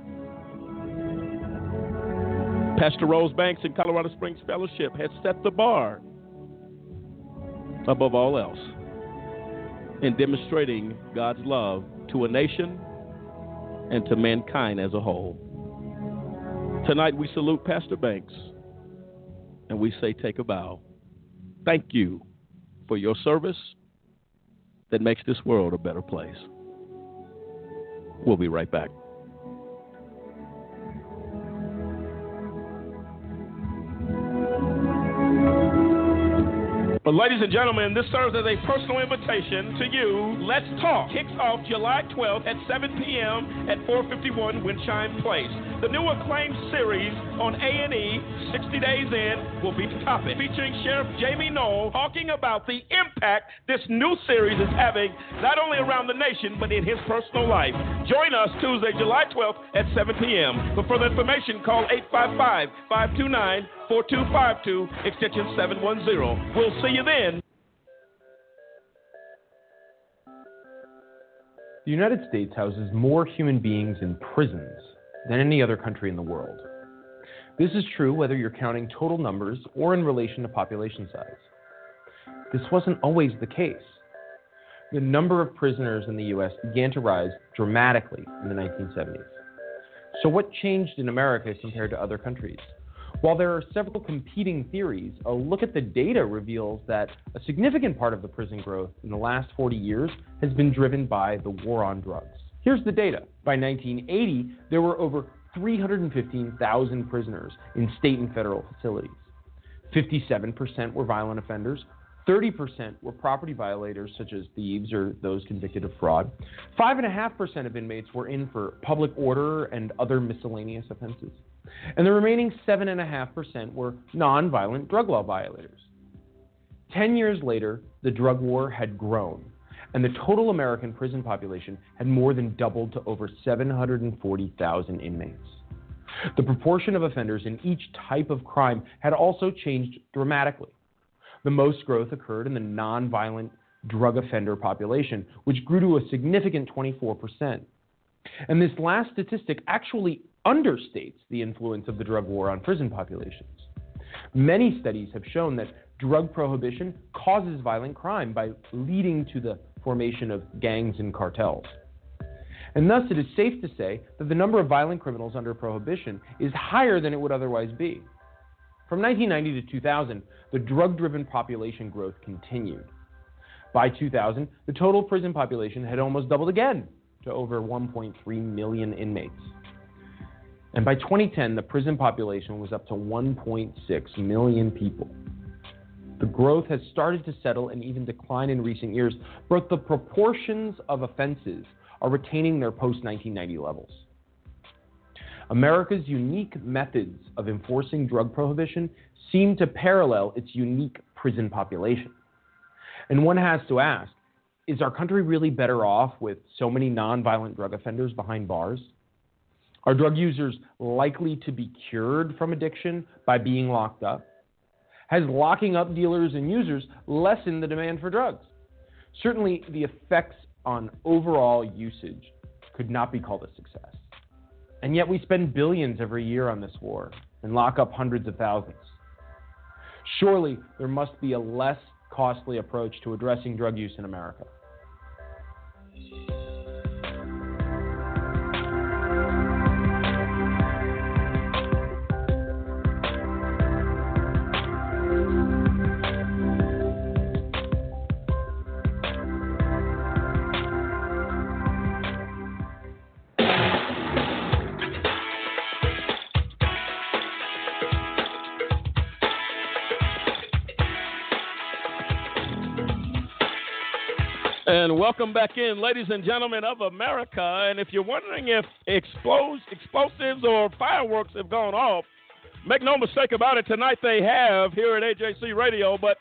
S3: Pastor Rose Banks in Colorado Springs Fellowship has set the bar above all else in demonstrating God's love to a nation and to mankind as a whole. Tonight we salute Pastor Banks and we say, take a bow. Thank you for your service that makes this world a better place. We'll be right back. But, ladies and gentlemen, this serves as a personal invitation to you. Let's Talk kicks off July 12th at 7 p.m. at 451 Windchime Place. The new acclaimed series on A&E, 60 Days In, will be the topic, featuring Sheriff Jamie Noel talking about the impact this new series is having not only around the nation, but in his personal life. Join us Tuesday, July 12th at 7 p.m. For further information, call 855 529 4252, extension 710. We'll see you then.
S37: The United States houses more human beings in prisons than any other country in the world. This is true whether you're counting total numbers or in relation to population size. This wasn't always the case. The number of prisoners in the U.S. began to rise dramatically in the 1970s. So, what changed in America compared to other countries? While there are several competing theories, a look at the data reveals that a significant part of the prison growth in the last 40 years has been driven by the war on drugs. Here's the data. By 1980, there were over 315,000 prisoners in state and federal facilities. 57% were violent offenders, 30% were property violators, such as thieves or those convicted of fraud. 5.5% of inmates were in for public order and other miscellaneous offenses and the remaining 7.5% were nonviolent drug law violators. Ten years later, the drug war had grown, and the total American prison population had more than doubled to over 740,000 inmates. The proportion of offenders in each type of crime had also changed dramatically. The most growth occurred in the nonviolent drug offender population, which grew to a significant 24%. And this last statistic actually understates the influence of the drug war on prison populations. Many studies have shown that drug prohibition causes violent crime by leading to the formation of gangs and cartels. And thus, it is safe to say that the number of violent criminals under prohibition is higher than it would otherwise be. From 1990 to 2000, the drug driven population growth continued. By 2000, the total prison population had almost doubled again to over 1.3 million inmates. And by 2010, the prison population was up to 1.6 million people. The growth has started to settle and even decline in recent years, but the proportions of offenses are retaining their post 1990 levels. America's unique methods of enforcing drug prohibition seem to parallel its unique prison population. And one has to ask is our country really better off with so many nonviolent drug offenders behind bars? Are drug users likely to be cured from addiction by being locked up? Has locking up dealers and users lessened the demand for drugs? Certainly, the effects on overall usage could not be called a success. And yet, we spend billions every year on this war and lock up hundreds of thousands. Surely, there must be a less costly approach to addressing drug use in America.
S3: Welcome back in, ladies and gentlemen of America. And if you're wondering if explos- explosives or fireworks have gone off, make no mistake about it. Tonight they have here at AJC Radio, but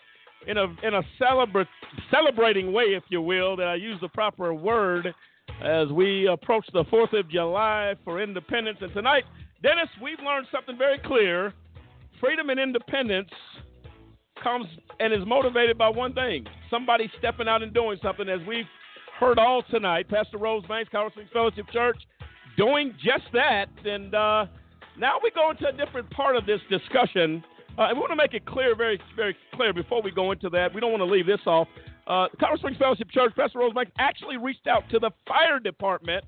S3: in a in a celebra- celebrating way, if you will, that I use the proper word as we approach the Fourth of July for Independence. And tonight, Dennis, we've learned something very clear: freedom and independence comes and is motivated by one thing somebody stepping out and doing something, as we've heard all tonight. Pastor Rose Banks, Springs Fellowship Church, doing just that. And uh, now we go into a different part of this discussion. Uh, and we want to make it clear, very, very clear, before we go into that. We don't want to leave this off. Uh, Colorado Springs Fellowship Church, Pastor Rose Banks, actually reached out to the fire department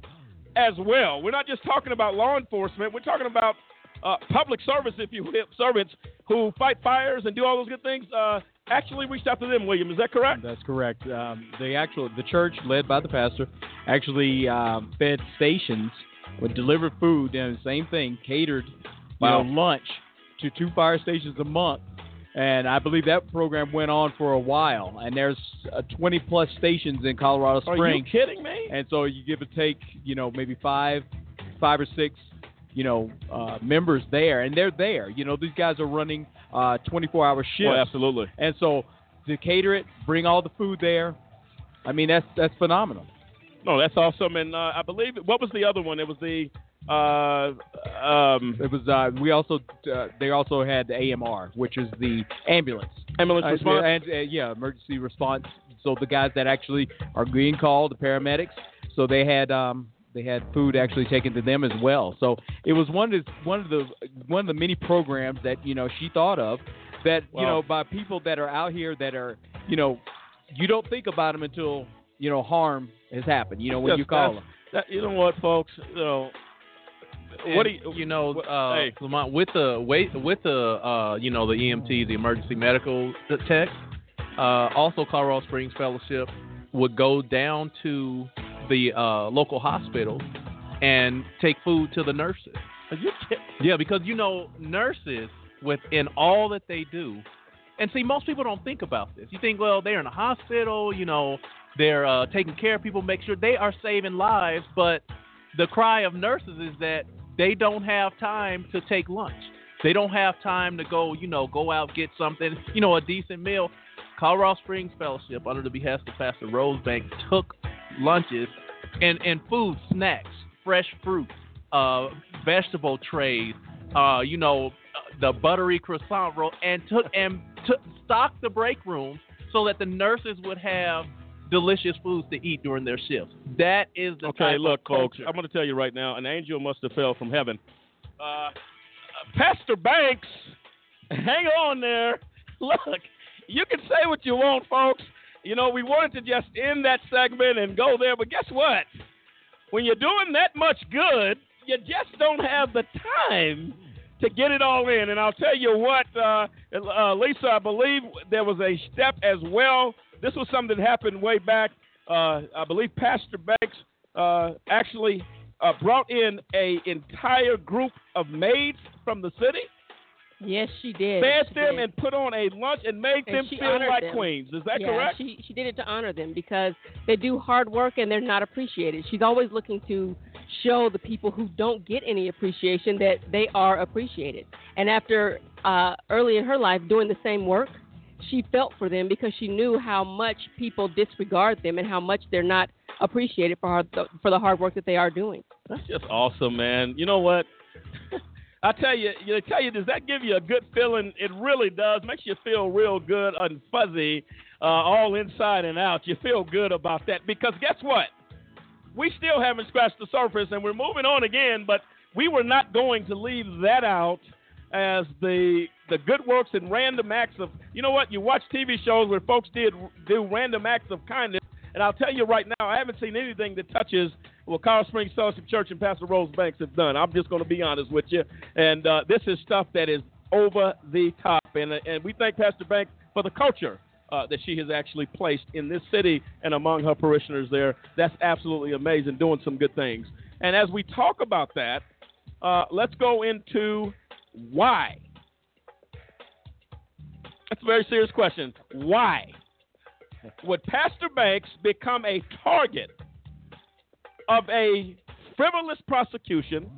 S3: as well. We're not just talking about law enforcement, we're talking about uh, public service, if you will, servants who fight fires and do all those good things, uh, actually reached out to them. William, is that correct?
S16: That's correct. Um, they actually, the church led by the pastor, actually um, fed stations would deliver food and the same thing, catered wow. know, lunch to two fire stations a month. And I believe that program went on for a while. And there's uh, 20 plus stations in Colorado Springs. Are
S3: you kidding me?
S16: And so you give or take, you know, maybe five, five or six you know, uh, members there, and they're there. You know, these guys are running uh, 24-hour shifts.
S3: Well, absolutely.
S16: And so to cater it, bring all the food there. I mean, that's that's phenomenal.
S3: No, that's awesome. And uh, I believe what was the other one? It was the. Uh, um,
S16: it was. Uh, we also. Uh, they also had the AMR, which is the ambulance.
S3: Ambulance response.
S16: and yeah, emergency response. So the guys that actually are being called, the paramedics. So they had um, they had food actually taken to them as well. So it was one of the, one of the one of the many programs that you know she thought of that well, you know by people that are out here that are you know you don't think about them until you know harm has happened. You know when
S3: yes,
S16: you call them.
S3: That, you know what, folks? You know.
S5: what do you, you know, uh, hey. Lamont, with the wait, with the uh, you know the EMT, the emergency medical tech, uh, also Colorado Springs Fellowship would go down to the uh, local hospital and take food to the nurses. yeah, because you know nurses within all that they do, and see most people don't think about this. You think, well, they're in a hospital, you know, they're uh, taking care of people, make sure they are saving lives, but the cry of nurses is that they don't have time to take lunch. They don't have time to go, you know, go out get something, you know, a decent meal. Colorado Springs Fellowship, under the behest of Pastor Rosebank, took lunches and, and food, snacks, fresh fruit, uh, vegetable trays, uh, you know, the buttery croissant roll, and took and took stocked the break room so that the nurses would have delicious foods to eat during their shifts. That is the
S3: okay. look,
S5: folks,
S3: I'm going to tell you right now, an angel must have fell from heaven. Uh, Pastor Banks, hang on there. *laughs* Look, you can say what you want, folks. You know, we wanted to just end that segment and go there, but guess what? When you're doing that much good, you just don't have the time to get it all in. And I'll tell you what, uh, uh, Lisa, I believe there was a step as well. This was something that happened way back. Uh, I believe Pastor Banks uh, actually uh, brought in a entire group of maids from the city
S4: Yes, she did.
S3: fed
S4: She
S3: them
S4: did.
S3: and put on a lunch and made
S4: And
S3: them feel like
S4: them.
S3: queens. Is that
S4: yeah,
S3: correct?
S4: She she did it to honor them because they do hard work and they're not appreciated. She's always looking to show the people who don't get any appreciation that they are appreciated. And after uh, early in her life doing the same work, she felt for them because she knew how much people disregard them and how much they're not appreciated for for the hard work that they are doing.
S3: That's just awesome, man. You know what? *laughs* I tell you, you tell you, does that give you a good feeling? It really does. Makes you feel real good and fuzzy, uh, all inside and out. You feel good about that because guess what? We still haven't scratched the surface, and we're moving on again. But we were not going to leave that out as the the good works and random acts of. You know what? You watch TV shows where folks did do random acts of kindness, and I'll tell you right now, I haven't seen anything that touches what Colorado Springs Fellowship Church and Pastor Rose Banks have done. I'm just going to be honest with you, and uh, this is stuff that is over the top, and uh, and we thank Pastor Banks for the culture. Uh, that she has actually placed in this city and among her parishioners there. That's absolutely amazing, doing some good things. And as we talk about that, uh, let's go into why. That's a very serious question. Why would Pastor Banks become a target of a frivolous prosecution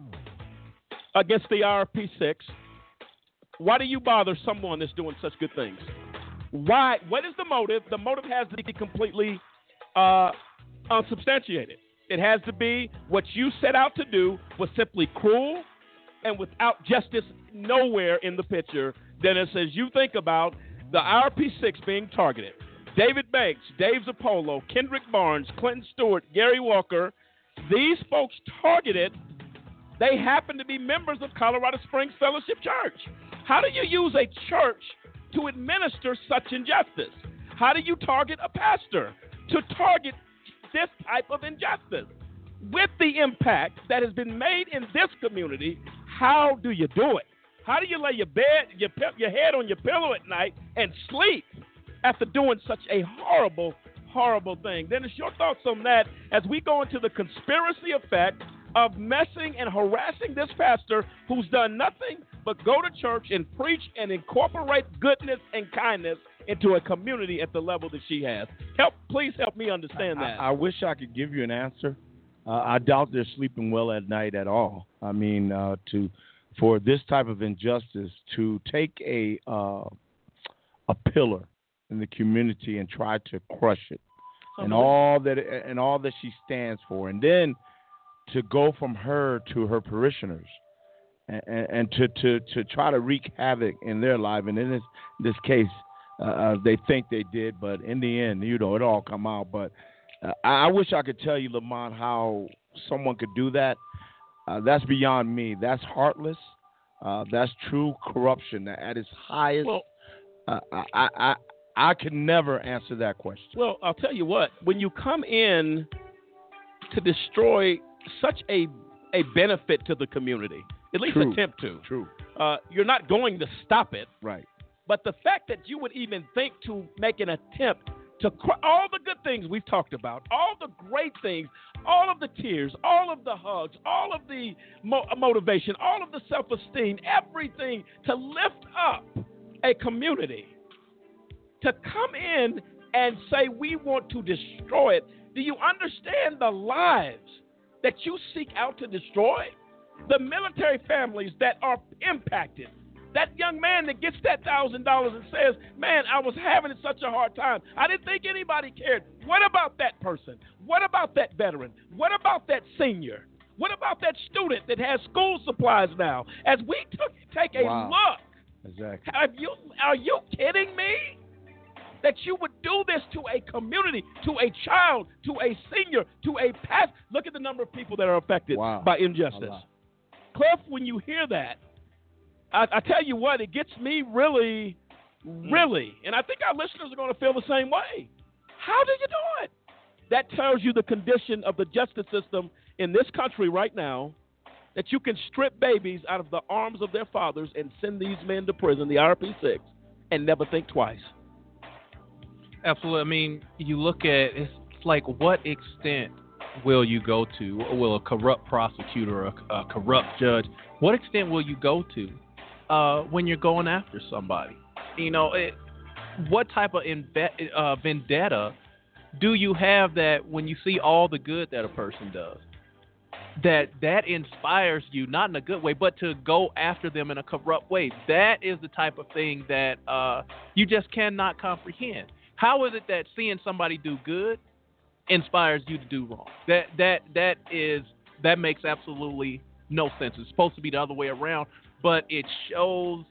S3: against the IRP 6? Why do you bother someone that's doing such good things? Why? What is the motive? The motive has to be completely uh, unsubstantiated. It has to be what you set out to do was simply cruel and without justice nowhere in the picture. Dennis, as you think about the IRP6 being targeted, David Banks, Dave Zapolo, Kendrick Barnes, Clinton Stewart, Gary Walker, these folks targeted, they happen to be members of Colorado Springs Fellowship Church. How do you use a church to administer such injustice? How do you target a pastor to target this type of injustice? With the impact that has been made in this community, how do you do it? How do you lay your bed, your, your head on your pillow at night and sleep after doing such a horrible, horrible thing? Dennis, your thoughts on that as we go into the conspiracy effect of messing and harassing this pastor who's done nothing but go to church and preach and incorporate goodness and kindness into a community at the level that she has. Help, please help me understand that.
S7: I, I wish I could give you an answer. Uh, I doubt they're sleeping well at night at all. I mean, uh, to for this type of injustice to take a uh, a pillar in the community and try to crush it, and all that and all that she stands for, and then to go from her to her parishioners, and, and, to, to to try to wreak havoc in their life, and in this this case, uh, uh, they think they did, but in the end, you know, it all come out. But uh, I, wish I could tell you, Lamont, how someone could do that. Uh, that's beyond me. That's heartless. Uh, that's true corruption at its highest. uh, I, I, I, can never answer that question.
S3: Well, I'll tell you what. When you come in to destroy such a a benefit to the community, at least
S7: True.
S3: attempt to,
S7: True.
S3: uh, you're not going to stop it.
S7: Right.
S3: But the fact that you would even think to make an attempt to cr- all the good things we've talked about, all the great things, all of the tears, all of the hugs, all of the mo- motivation, all of the self-esteem, everything to lift up a community, to come in and say we want to destroy it. Do you understand the lives that you seek out to destroy? The military families that are impacted. That young man that gets that thousand dollars and says, Man, I was having such a hard time. I didn't think anybody cared. What about that person? What about that veteran? What about that senior? What about that student that has school supplies now? As we took, take a
S7: Wow.
S3: look,
S7: Exactly.
S3: have you, are you kidding me? That you would do this to a community, to a child, to a senior, to a past. Look at the number of people that are affected by injustice. Cliff, when you hear that, I, I tell you what, it gets me really, mm. really, and I think our listeners are going to feel the same way. How do you do it? That tells you the condition of the justice system in this country right now. That you can strip babies out of the arms of their fathers and send these men to prison, the IRP six, and never think twice.
S5: Absolutely. I mean, you look at it's like what extent will you go to? Will a corrupt prosecutor, a, a corrupt judge, what extent will you go to uh, when you're going after somebody? You know, it, what type of uh, vendetta do you have that when you see all the good that a person does, that that inspires you not in a good way, but to go after them in a corrupt way? That is the type of thing that uh, you just cannot comprehend. How is it that seeing somebody do good inspires you to do wrong? That that that is that makes absolutely no sense. It's supposed to be the other way around, but it shows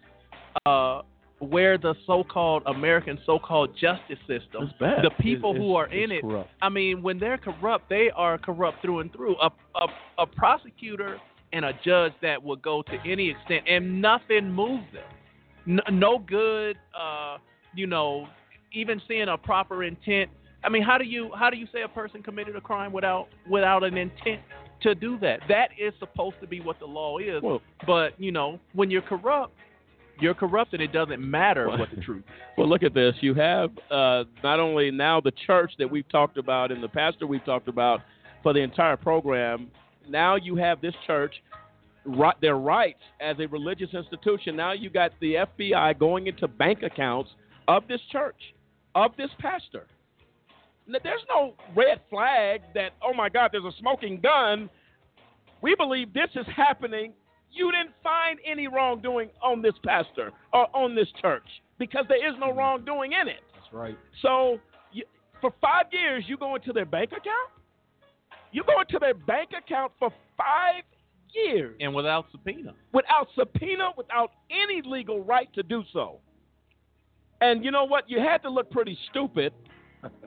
S5: uh, where the so-called American so-called justice system, the people
S7: It-
S5: who are in it,
S7: corrupt.
S5: I mean, when they're corrupt, they are corrupt through and through. A, a a prosecutor and a judge that will go to any extent, and nothing moves them. N- no good, uh, you know, even seeing a proper intent. I mean, how do you how do you say a person committed a crime without without an intent to do that? That is supposed to be what the law is.
S3: Well-
S5: but you know, when you're corrupt, you're corrupt, and it doesn't matter what the truth. *laughs*
S3: Well, look at this. You have uh, not only now the church that we've talked about and the pastor we've talked about for the entire program. Now you have this church, right, their rights as a religious institution. Now you got the FBI going into bank accounts of this church, of this pastor. Now, There's no red flag that oh my God, there's a smoking gun. We believe this is happening. You didn't find any wrongdoing on this pastor or on this church because there is no wrongdoing in it.
S16: That's right.
S3: So you, for five years, you go into their bank account. You go into their bank account for five years
S5: And without subpoena.
S3: without subpoena, without any legal right to do so. And you know what? You had to look pretty stupid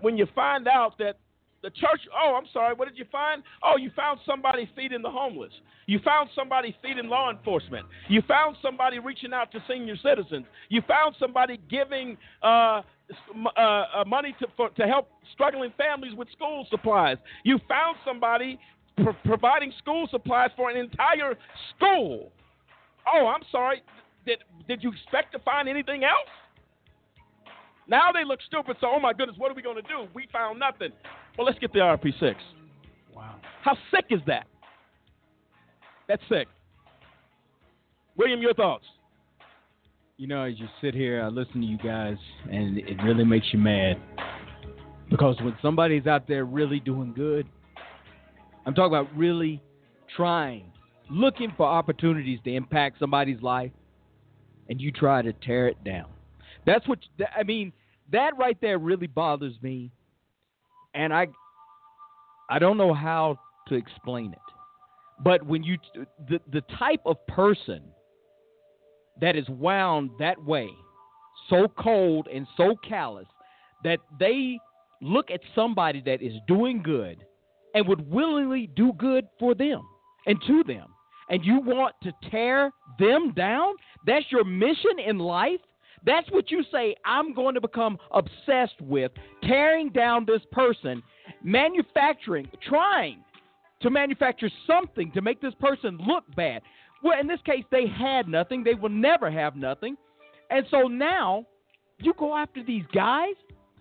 S3: when you find out that the church. Oh, I'm sorry. What did you find? Oh, you found somebody feeding the homeless. You found somebody feeding law enforcement. You found somebody reaching out to senior citizens. You found somebody giving uh, uh, uh, money to for, to help struggling families with school supplies. You found somebody pro- providing school supplies for an entire school. Oh, I'm sorry. Did did you expect to find anything else? Now they look stupid. So, oh my goodness, what are we going to do? We found nothing. Well, let's get the RP6.
S16: Wow.
S3: How sick is that? That's sick. William, your thoughts?
S16: You know, as you sit here, I listen to you guys, and it really makes you mad. Because when somebody's out there really doing good, I'm talking about really trying, looking for opportunities to impact somebody's life, and you try to tear it down. That's what I mean. That right there really bothers me, and I, I don't know how to explain it. But when you the the type of person that is wound that way, so cold and so callous that they look at somebody that is doing good and would willingly do good for them and to them, and you want to tear them down? That's your mission in life? That's what you say, I'm going to become obsessed with, tearing down this person, manufacturing, trying to manufacture something to make this person look bad. Well, in this case, they had nothing. They will never have nothing. And so now you go after these guys.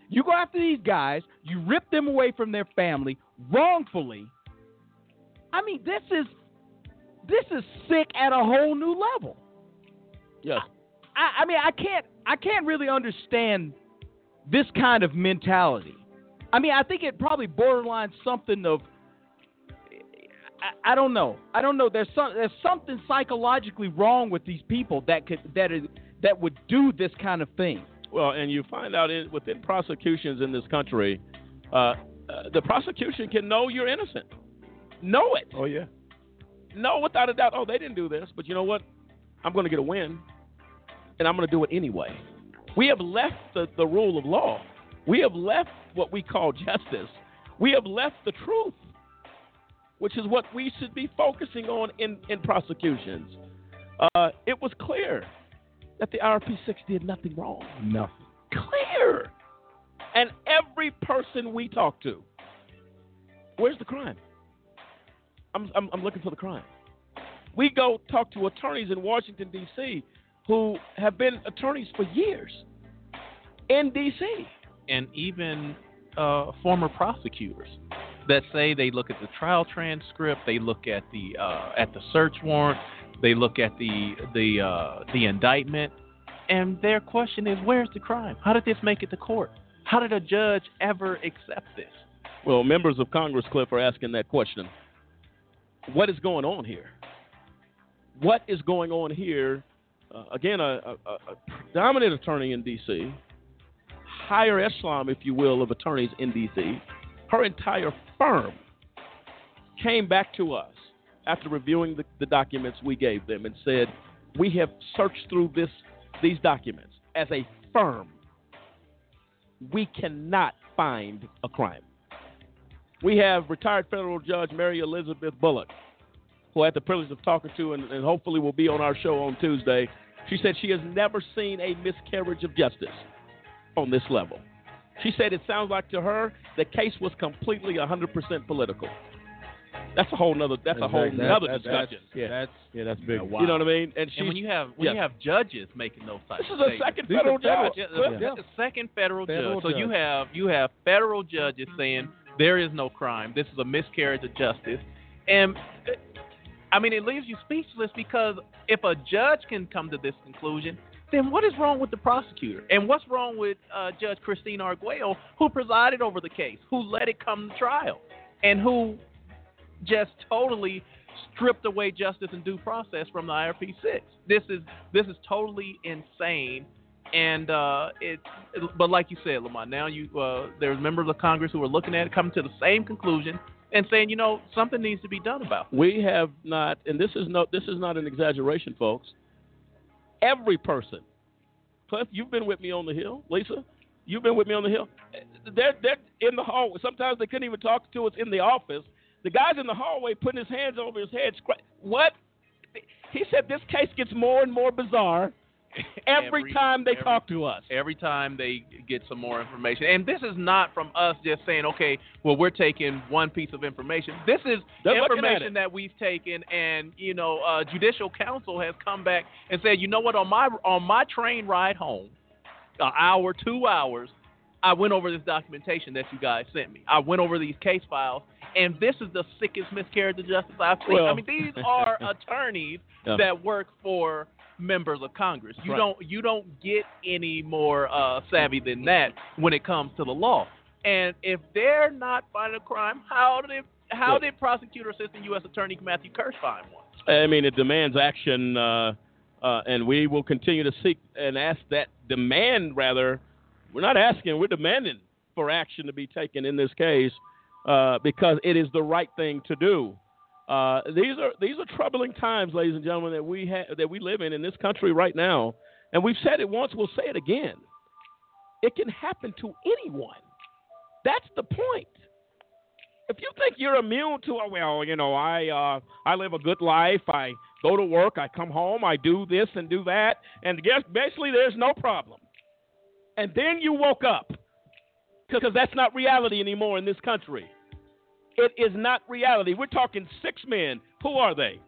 S16: You go after these guys. You rip them away from their family wrongfully. I mean, this is this is sick at a whole new level.
S3: Yes.
S16: I, I mean, I can't I can't really understand this kind of mentality. I mean, I think it probably borderline something of I, I don't know. I don't know. There's some there's something psychologically wrong with these people that could that is that would do this kind of thing.
S3: Well, and you find out in, within prosecutions in this country, uh, uh, the prosecution can know you're innocent. Know it.
S7: Oh yeah.
S3: Know without a doubt. Oh, they didn't do this, but you know what? I'm going to get a win, and I'm going to do it anyway. We have left the, the rule of law. We have left what we call justice. We have left the truth, which is what we should be focusing on in, in prosecutions. Uh, it was clear that the RP6 did nothing wrong.
S16: Nothing.
S3: Clear. And every person we talk to, where's the crime? I'm, I'm, I'm looking for the crime. We go talk to attorneys in Washington, D.C., who have been attorneys for years in D.C.
S5: and even uh, former prosecutors that say they look at the trial transcript, they look at the uh, at the search warrant, they look at the the uh, the indictment, and their question is, where's the crime? How did this make it to court? How did a judge ever accept this?
S3: Well, members of Congress, Cliff, are asking that question. What is going on here? What is going on here? Uh, again, a, a, a dominant attorney in D.C., higher echelon, if you will, of attorneys in D.C., her entire firm came back to us after reviewing the, the documents we gave them and said, We have searched through this these documents as a firm. We cannot find a crime. We have retired federal judge Mary Elizabeth Bullock, who I had the privilege of talking to and, and hopefully will be on our show on Tuesday. She said she has never seen a miscarriage of justice on this level. She said it sounds like to her the case was completely 100% political. That's a whole nother. That's a whole
S5: Exactly.
S3: nother
S5: That- that-
S3: discussion.
S5: that's- yeah.
S3: that's
S7: yeah, that's big.
S3: You know what I mean? And,
S5: And when you have when
S3: yeah.
S5: you have judges making those types
S3: This is a second federal federal- judge.
S5: Yeah,
S3: Yeah.
S5: the second federal,
S3: Federal
S5: judge. So you have you have federal judges saying there is no crime. This is a miscarriage of justice, and I mean it leaves you speechless because if a judge can come to this conclusion, then what is wrong with the prosecutor? And what's wrong with uh, Judge Christine Arguello, who presided over the case, who let it come to trial, and who just totally stripped away justice and due process from the IRP six. This is this is totally insane. And uh, it, but like you said, Lamont, now you uh, there's members of Congress who are looking at it, coming to the same conclusion, and saying, you know, something needs to be done about.
S3: We have not, and this is no, this is not an exaggeration, folks. Every person, Cliff, you've been with me on the hill. Lisa, you've been with me on the hill. They're they're in the hallway. Sometimes they couldn't even talk to us in the office. The guy's in the hallway putting his hands over his head. What? He said this case gets more and more bizarre *laughs* every, time they talk to us.
S5: Every time they get some more information, and this is not from us just saying, okay, well, we're taking one piece of information. This is
S3: They're
S5: information that we've taken, and you know, uh, judicial counsel has come back and said, you know what, on my on my train ride home, an hour, two hours, I went over this documentation that you guys sent me. I went over these case files, and this is the sickest miscarriage of justice I've seen. I mean, these *laughs* are attorneys that work for members of Congress. You
S3: Right.
S5: don't you don't get any more uh, savvy than that when it comes to the law. And if they're not finding a crime, how did how
S3: Look.
S5: did prosecutor assistant U.S. Attorney Matthew Kirsch find one?
S3: I mean, it demands action, uh, uh, and we will continue to seek and ask that demand. Rather, we're not asking; we're demanding for action to be taken in this case uh, because it is the right thing to do. Uh, these are these are troubling times, ladies and gentlemen, that we ha- that we live in in this country right now, and we've said it once, we'll say it again. It can happen to anyone. That's the point if you think you're immune to it, well, you know, I uh, I live a good life. I go to work. I come home. I do this and do that, and guess basically there's no problem. And then you woke up because that's not reality anymore in this country. It is not reality. We're talking six men. Who are they?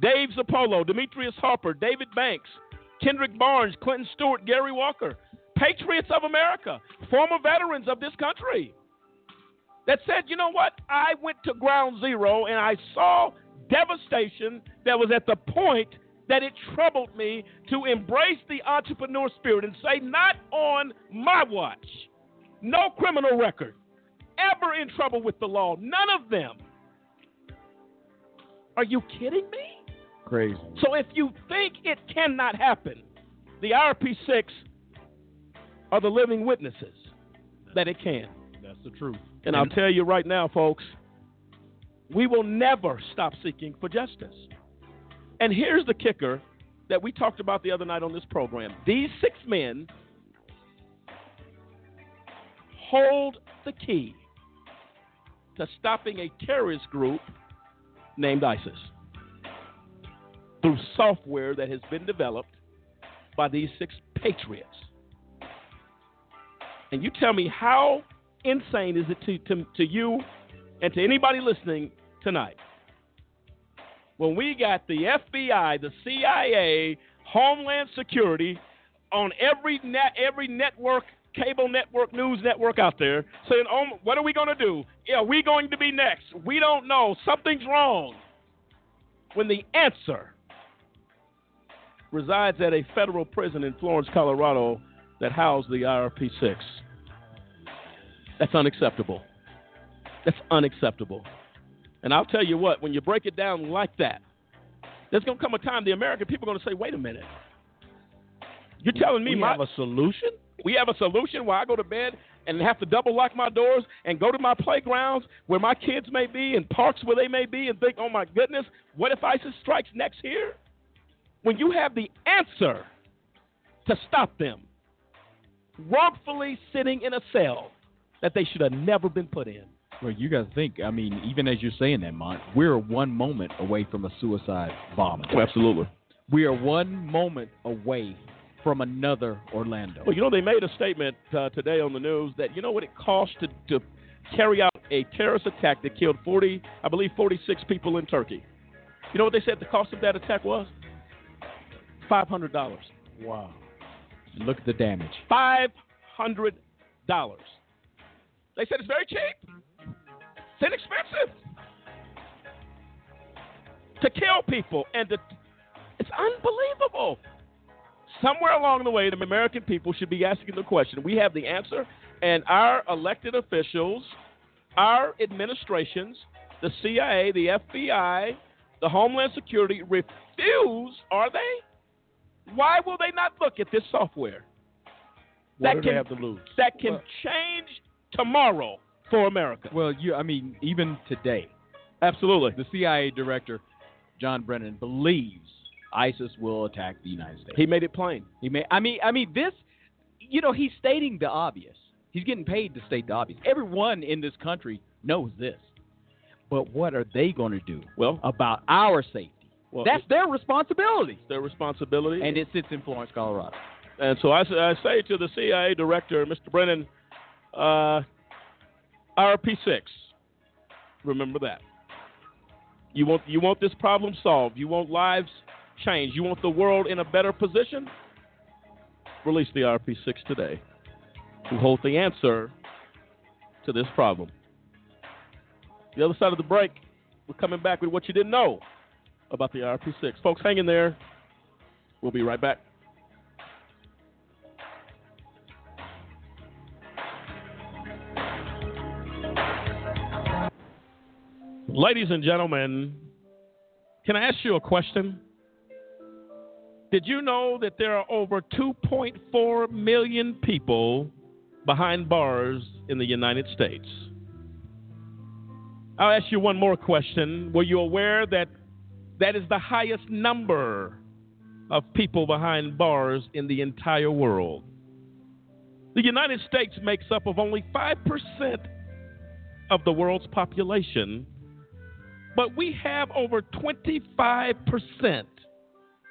S3: Dave Zirpolo, Demetrius Harper, David Banks, Kendrick Barnes, Clinton Stewart, Gary Walker, patriots of America, former veterans of this country that said, you know what? I went to ground zero and I saw devastation that was at the point that it troubled me to embrace the entrepreneur spirit and say, not on my watch. No criminal record. Ever in trouble with the law. None of them. Are you kidding me?
S7: Crazy.
S3: So if you think it cannot happen, the IRP 6 are the living witnesses that it can.
S7: That's the truth.
S3: And I'll tell you right now, folks, we will never stop seeking for justice. And here's the kicker that we talked about the other night on this program. These six men hold the key to stopping a terrorist group named ISIS through software that has been developed by these six patriots. And you tell me how insane is it to, to, to you and to anybody listening tonight when we got the FBI, the CIA, Homeland Security on every net, every network cable network, news network out there saying, "Oh, what are we going to do? Yeah, we going to be next? We don't know. Something's wrong." When the answer resides at a federal prison in Florence, Colorado, that housed the IRP-6. That's unacceptable. That's unacceptable. And I'll tell you what, when you break it down like that, there's going to come a time the American people are going to say, "Wait a minute." You're telling me
S7: we
S3: my,
S7: have a solution?
S3: We have a solution where I go to bed and have to double lock my doors and go to my playgrounds where my kids may be and parks where they may be and think, oh my goodness, what if ISIS strikes next here? When you have the answer to stop them wrongfully sitting in a cell that they should have never been put in.
S16: Well, you guys think, I mean, even as you're saying that, Mont, we're one moment away from a suicide bombing.
S3: Oh, absolutely.
S16: We are one moment away from another Orlando.
S3: Well, you know, they made a statement uh, today on the news that, you know what it costs to, to carry out a terrorist attack that killed 40, I believe 46 people in Turkey. You know what they said the cost of that attack was? $500.
S16: Wow. Look at the damage.
S3: $500. They said it's very cheap. It's inexpensive to kill people and to, it's unbelievable. Somewhere along the way, the American people should be asking the question. We have the answer, and our elected officials, our administrations, the CIA, the FBI, the Homeland Security refuse, are they? Why will they not look at this software?
S7: What
S3: that can,
S7: have to lose?
S3: That can change tomorrow for America.
S16: Well, you, I mean, even today,
S3: absolutely,
S16: the CIA director, John Brennan, believes ISIS will attack the United States.
S3: He made it plain.
S16: He made. I mean, I mean, this. You know, he's stating the obvious. He's getting paid to state the obvious. Everyone in this country knows this. But what are they going to do?
S3: Well,
S16: about our safety.
S3: Well,
S16: That's their responsibility.
S3: Their responsibility,
S16: and it sits in Florence, Colorado.
S3: And so I, I say to the CIA director, Mr. Brennan, uh, RP6. Remember that. You want you want this problem solved. You want lives changed. You want the world in a better position. Release the RP6 today. We hold the answer to this problem. The other side of the break, we're coming back with what you didn't know about the RP6. Folks, hang in there. We'll be right back. Ladies and gentlemen, can I ask you a question? Did you know that there are over 2.4 million people behind bars in the United States? I'll ask you one more question. Were you aware that that is the highest number of people behind bars in the entire world? The United States makes up of only 5% of the world's population, but we have over 25%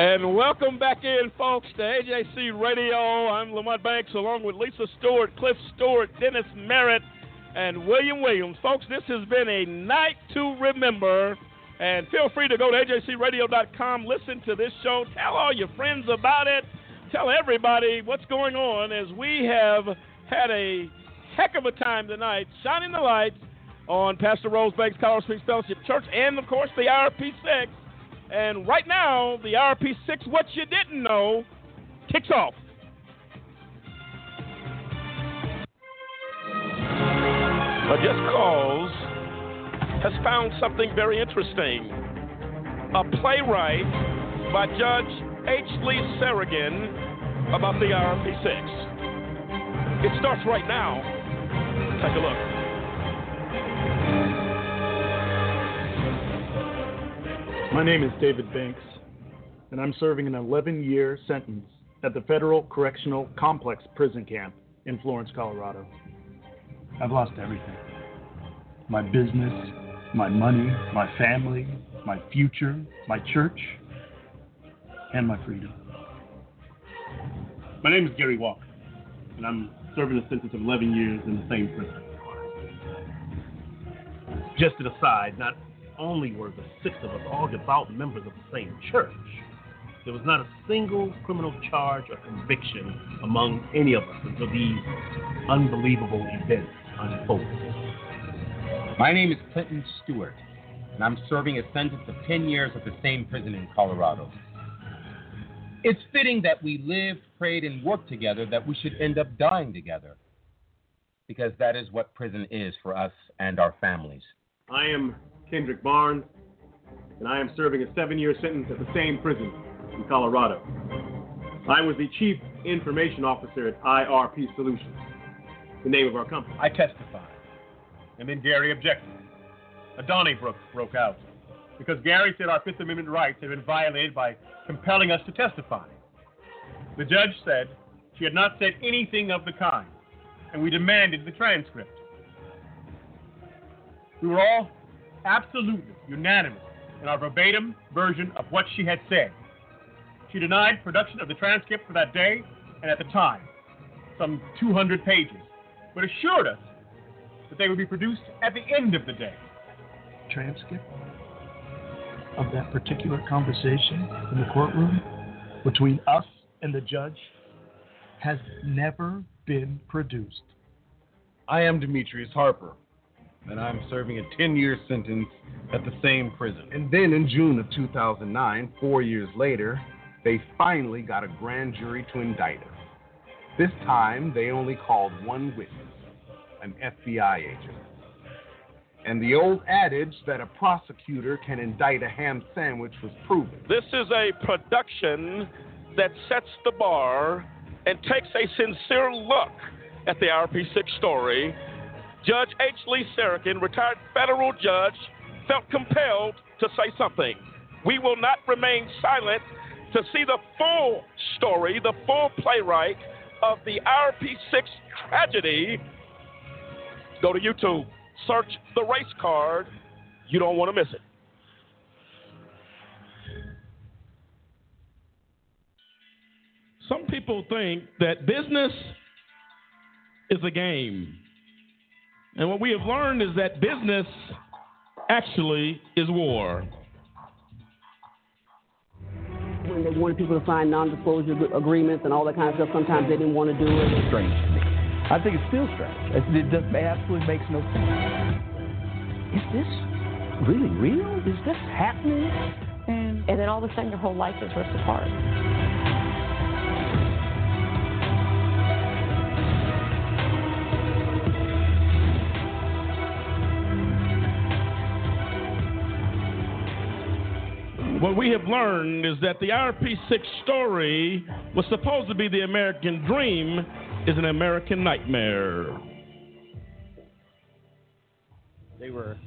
S3: And welcome back in, folks, to AJC Radio. I'm Lamont Banks along with Lisa Stewart, Cliff Stewart, Dennis Merritt, and William Williams. Folks, this has been a night to remember. And feel free to go to ajcradio.com, listen to this show, tell all your friends about it, tell everybody what's going on as we have had a heck of a time tonight, shining the lights on Pastor Rose Banks Colorado Springs Fellowship Church and, of course, the IRP 6. And right now, the RP6 What You Didn't Know kicks off. A Just Cause has found something very interesting. A playwright by Judge H. Lee Sarokin about the RP6. It starts right now. Take a look.
S38: My name is David Banks, and I'm serving an 11 year sentence at the Federal Correctional Complex Prison Camp in Florence, Colorado. I've lost everything my business, my money, my family, my future, my church, and my freedom.
S39: My name is Gary Walker, and I'm serving a sentence of 11 years in the same prison. Just an aside, not only were the six of us all devout members of the same church, there was not a single criminal charge or conviction among any of us until these unbelievable events unfolded.
S40: My name is Clinton Stewart, and I'm serving a sentence of 10 years at the same prison in Colorado. It's fitting that we lived, prayed, and worked together that we should end up dying together. Because that is what prison is for us and our families.
S39: I am Kendrick Barnes, and I am serving a seven year sentence at the same prison in Colorado. I was the Chief Information Officer at IRP Solutions, the name of our company.
S40: I testified.
S39: And then Gary objected. A Donnybrook broke out because Gary said our Fifth Amendment rights had been violated by compelling us to testify. The judge said she had not said anything of the kind, and we demanded the transcript. We were all absolutely unanimous in our verbatim version of what she had said. She denied production of the transcript for that day and at the time, some 200 pages, but assured us that they would be produced at the end of the day.
S38: Transcript of that particular conversation in the courtroom between us and the judge has never been produced.
S39: I am Demetrius Harper, and I'm serving a 10 year sentence at the same prison.
S41: And then in June of 2009, four years later, they finally got a grand jury to indict us. This time, they only called one witness, an FBI agent. And the old adage that a prosecutor can indict a ham sandwich was proven.
S3: This is a production that sets the bar and takes a sincere look at the RP6 story. Judge H. Lee Sarokin, retired federal judge, felt compelled to say something. We will not remain silent to see the full story, the full playwright of the RP6 tragedy. Go to YouTube, search the race card. You don't want to miss it. Some people think that business is a game. And what we have learned is that business actually is war.
S42: When they wanted people to sign non-disclosure agreements and all that kind of stuff, sometimes they didn't want to do it.
S33: It's Strange to me. I think it's still strange. It, it just absolutely makes no sense. Is this really real? Is this happening?
S26: And, and then all of a sudden your whole life is ripped apart.
S3: What we have learned is that the IRP6 story was supposed to be the American dream is an American nightmare.
S43: They were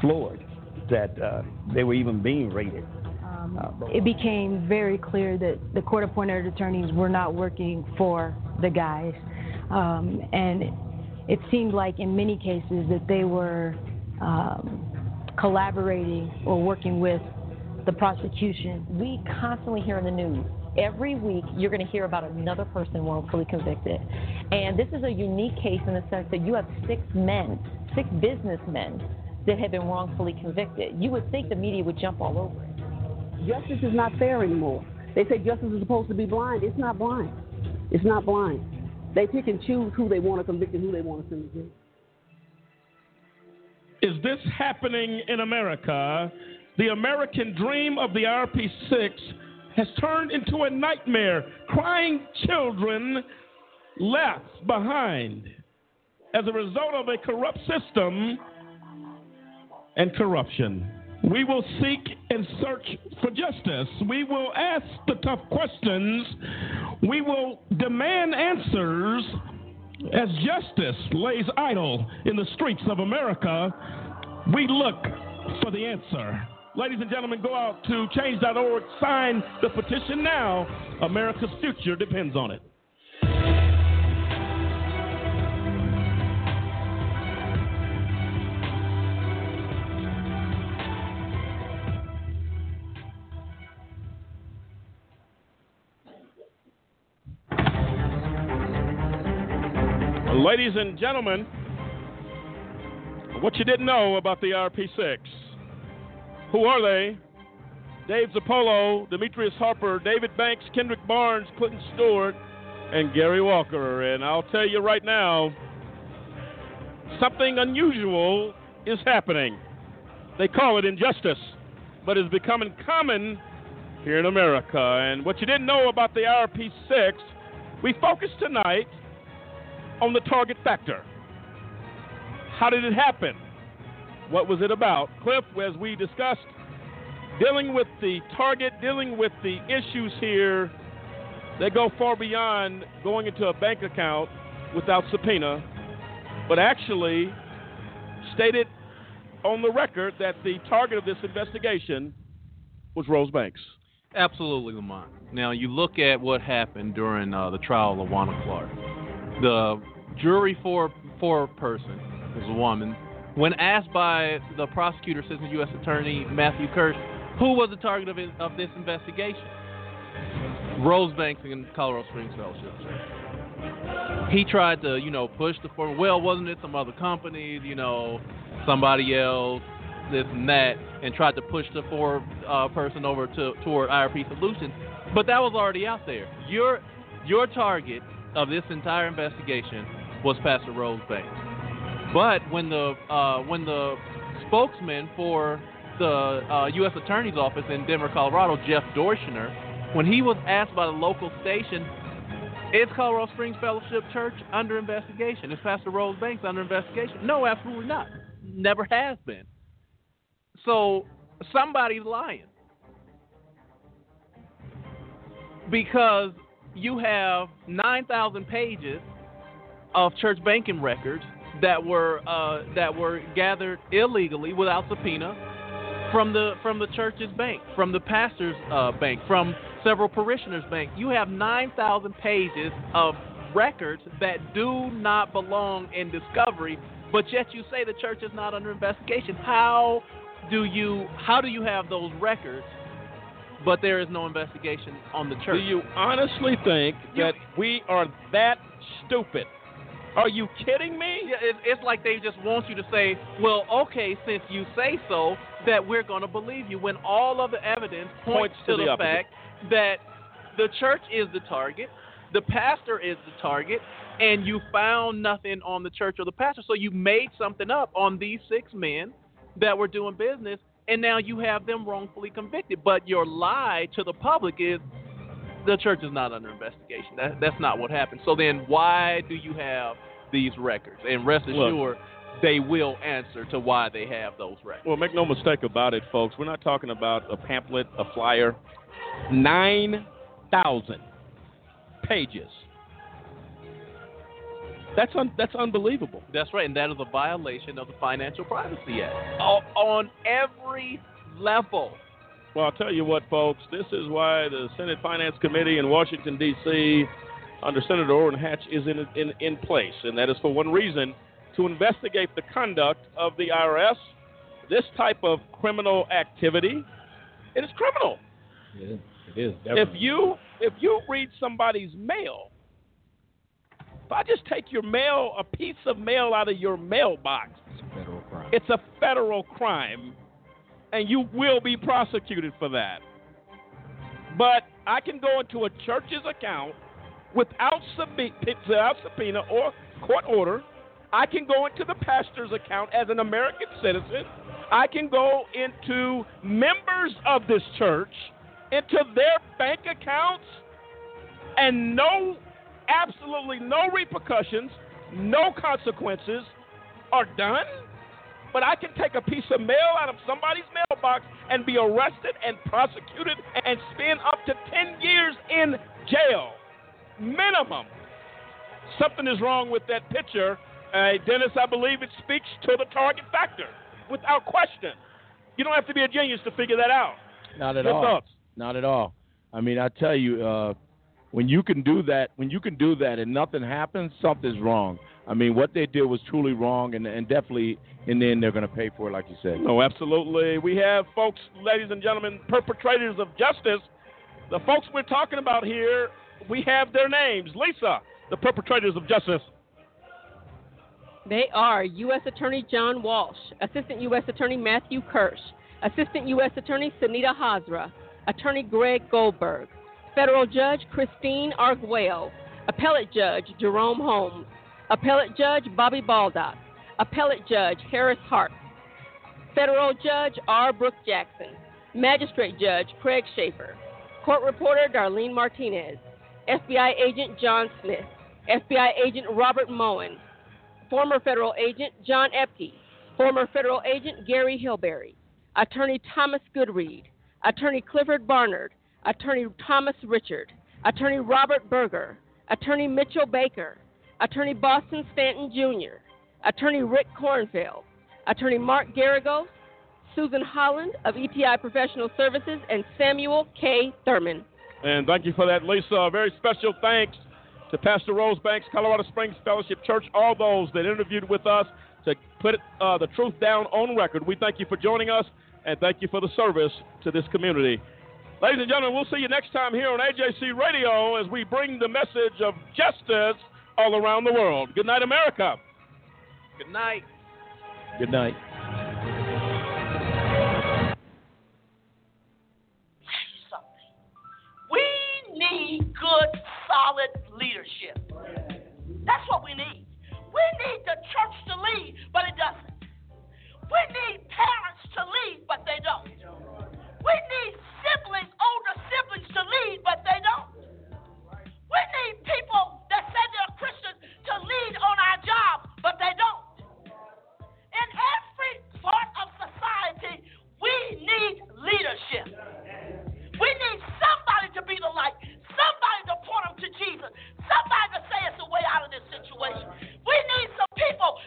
S43: floored that uh, they were even being raided.
S44: Um, it became very clear that the court appointed attorneys were not working for the guys. Um, and it seemed like in many cases that they were um, collaborating or working with the prosecution.
S26: We constantly hear in the news every week you're going to hear about another person wrongfully convicted. And this is a unique case in the sense that you have six men, six businessmen that have been wrongfully convicted. You would think the media would jump all over it.
S42: Justice is not fair anymore. They say justice is supposed to be blind. It's not blind. It's not blind. They pick and choose who they want to convict and who they want to send to jail.
S3: Is this happening in America? The American dream of the RP6 has turned into a nightmare. Crying children left behind as a result of a corrupt system and corruption. We will seek and search for justice. We will ask the tough questions. We will demand answers as justice lays idle in the streets of America. We look for the answer. Ladies and gentlemen, go out to change.org, sign the petition now. America's future depends on it. Ladies and gentlemen, what you didn't know about the RP6. Who are they? Dave Zirpolo, Demetrius Harper, David Banks, Kendrick Barnes, Clinton Stewart, and Gary Walker. And I'll tell you right now, something unusual is happening. They call it injustice, but it's becoming common here in America. And what you didn't know about the RP6, we focus tonight on the target factor. How did it happen? What was it about? Cliff, as we discussed, dealing with the target, dealing with the issues here that go far beyond going into a bank account without subpoena, but actually stated on the record that the target of this investigation was Rose Banks.
S5: Absolutely, Lamont. Now, you look at what happened during uh, the trial of La'Wana Clark. The jury for for person was a woman. When asked by the prosecutor, Assistant U.S. Attorney Matthew Kirsch, who was the target of, of this investigation, Rose Banks in Colorado Springs Fellowship. He tried to, you know, push the form. Well, wasn't it some other companies, you know, somebody else, this and that, and tried to push the four uh, person over to toward IRP Solutions. But that was already out there. Your your target of this entire investigation was Pastor Rose Banks. But when the uh, when the spokesman for the uh, U.S. Attorney's Office in Denver, Colorado, Jeff Dorschner, when he was asked by the local station, is Colorado Springs Fellowship Church under investigation? Is Pastor Rose Banks under investigation? No, absolutely not. Never has been. So somebody's lying. Because you have 9,000 pages of church banking records that were uh, that were gathered illegally without subpoena from the from the church's bank, from the pastor's uh, bank, from several parishioners' bank. You have 9,000 pages of records that do not belong in discovery, but yet you say the church is not under investigation. How do you how do you have those records but there is no investigation on the church.
S3: Do you honestly think that we are that stupid? Are you kidding me?
S5: Yeah, it, it's like they just want you to say, well, okay, since you say so, that we're going to believe you, when all of the evidence points,
S3: Points to
S5: to,
S3: the
S5: the fact that the church is the target, the pastor is the target, and you found nothing on the church or the pastor. So you made something up on these six men that were doing business, and now you have them wrongfully convicted. But your lie to the public is the church is not under investigation. That, that's not what happened. So then why do you have these records? And rest
S3: Look.
S5: assured, they will answer to why they have those records.
S3: Well, make no mistake about it, folks. We're not talking about a pamphlet, a flyer. 9,000 pages. That's un- that's unbelievable.
S5: That's right, and that is a violation of the Financial Privacy Act O- on every level.
S3: Well, I'll tell you what, folks. This is why the Senate Finance Committee in Washington D.C. under Senator Orrin Hatch is in, in in place, and that is for one reason: to investigate the conduct of the IRS. This type of criminal activity, it is criminal.
S16: It is. It is
S3: If you if you read somebody's mail, if I just take your mail, a piece of mail out of your mailbox, it's a
S16: federal crime.
S3: it's a federal crime, and you will be prosecuted for that. But I can go into a church's account without, without subpoena or court order. I can go into the pastor's account as an American citizen. I can go into members of this church, into their bank accounts, and no, absolutely no repercussions, no consequences are done. But I can take a piece of mail out of somebody's mailbox and be arrested and prosecuted and spend up to 10 years in jail. Minimum. Something is wrong with that picture. Uh, Dennis, I believe it speaks to the target factor without question. You don't have to be a genius to figure that out.
S7: Not at
S3: Your
S7: all.
S3: thoughts?
S7: Not at all. I mean, I tell you, uh, when you can do that, when you can do that and nothing happens, something's wrong. I mean, what they did was truly wrong, and, and definitely in the end they're going to pay for it, like you said.
S3: No, absolutely. We have folks, ladies and gentlemen, perpetrators of justice. The folks we're talking about here, we have their names. Lisa, the perpetrators of justice.
S4: They are U.S. Attorney John Walsh, Assistant U.S. Attorney Matthew Kirsch, Assistant U.S. Attorney Sunita Hazra, Attorney Greg Goldberg, Federal Judge Christine Arguello, Appellate Judge Jerome Holmes, Appellate Judge Bobby Baldock, Appellate Judge Harris Hartz, Federal Judge R. Brooke Jackson, Magistrate Judge Craig Shaffer, Court Reporter Darlene Martinez, FBI Agent John Smith, FBI Agent Robert Moen, former federal agent John Epke, former federal agent Gary Hillberry. Attorney Thomas Goodread, Attorney Clifford Barnard, Attorney Thomas Richard, Attorney Robert Berger, Attorney Mitchell Baker, Attorney Boston Stanton Jr., Attorney Rick Kornfeld, Attorney Mark Geragos, Susan Holland of ETI Professional Services, and Samuel K. Thurman.
S3: And thank you for that, Lisa. A very special thanks to Pastor Rose Banks, Colorado Springs Fellowship Church, all those that interviewed with us to put uh, the truth down on record. We thank you for joining us and thank you for the service to this community. Ladies and gentlemen, we'll see you next time here on AJC Radio as we bring the message of justice all around the world. Good night, America.
S5: Good night.
S7: Good night.
S2: We need good, solid leadership. That's what we need. We need the church to lead, but it doesn't. We need parents to lead, but they don't. We need siblings, older siblings to lead, but they don't. We need people that say they're Christians to lead on our job, but they don't. In every part of society, we need leadership. We need somebody to be the light, somebody to point them to Jesus, somebody to say it's a way out of this situation. We need some people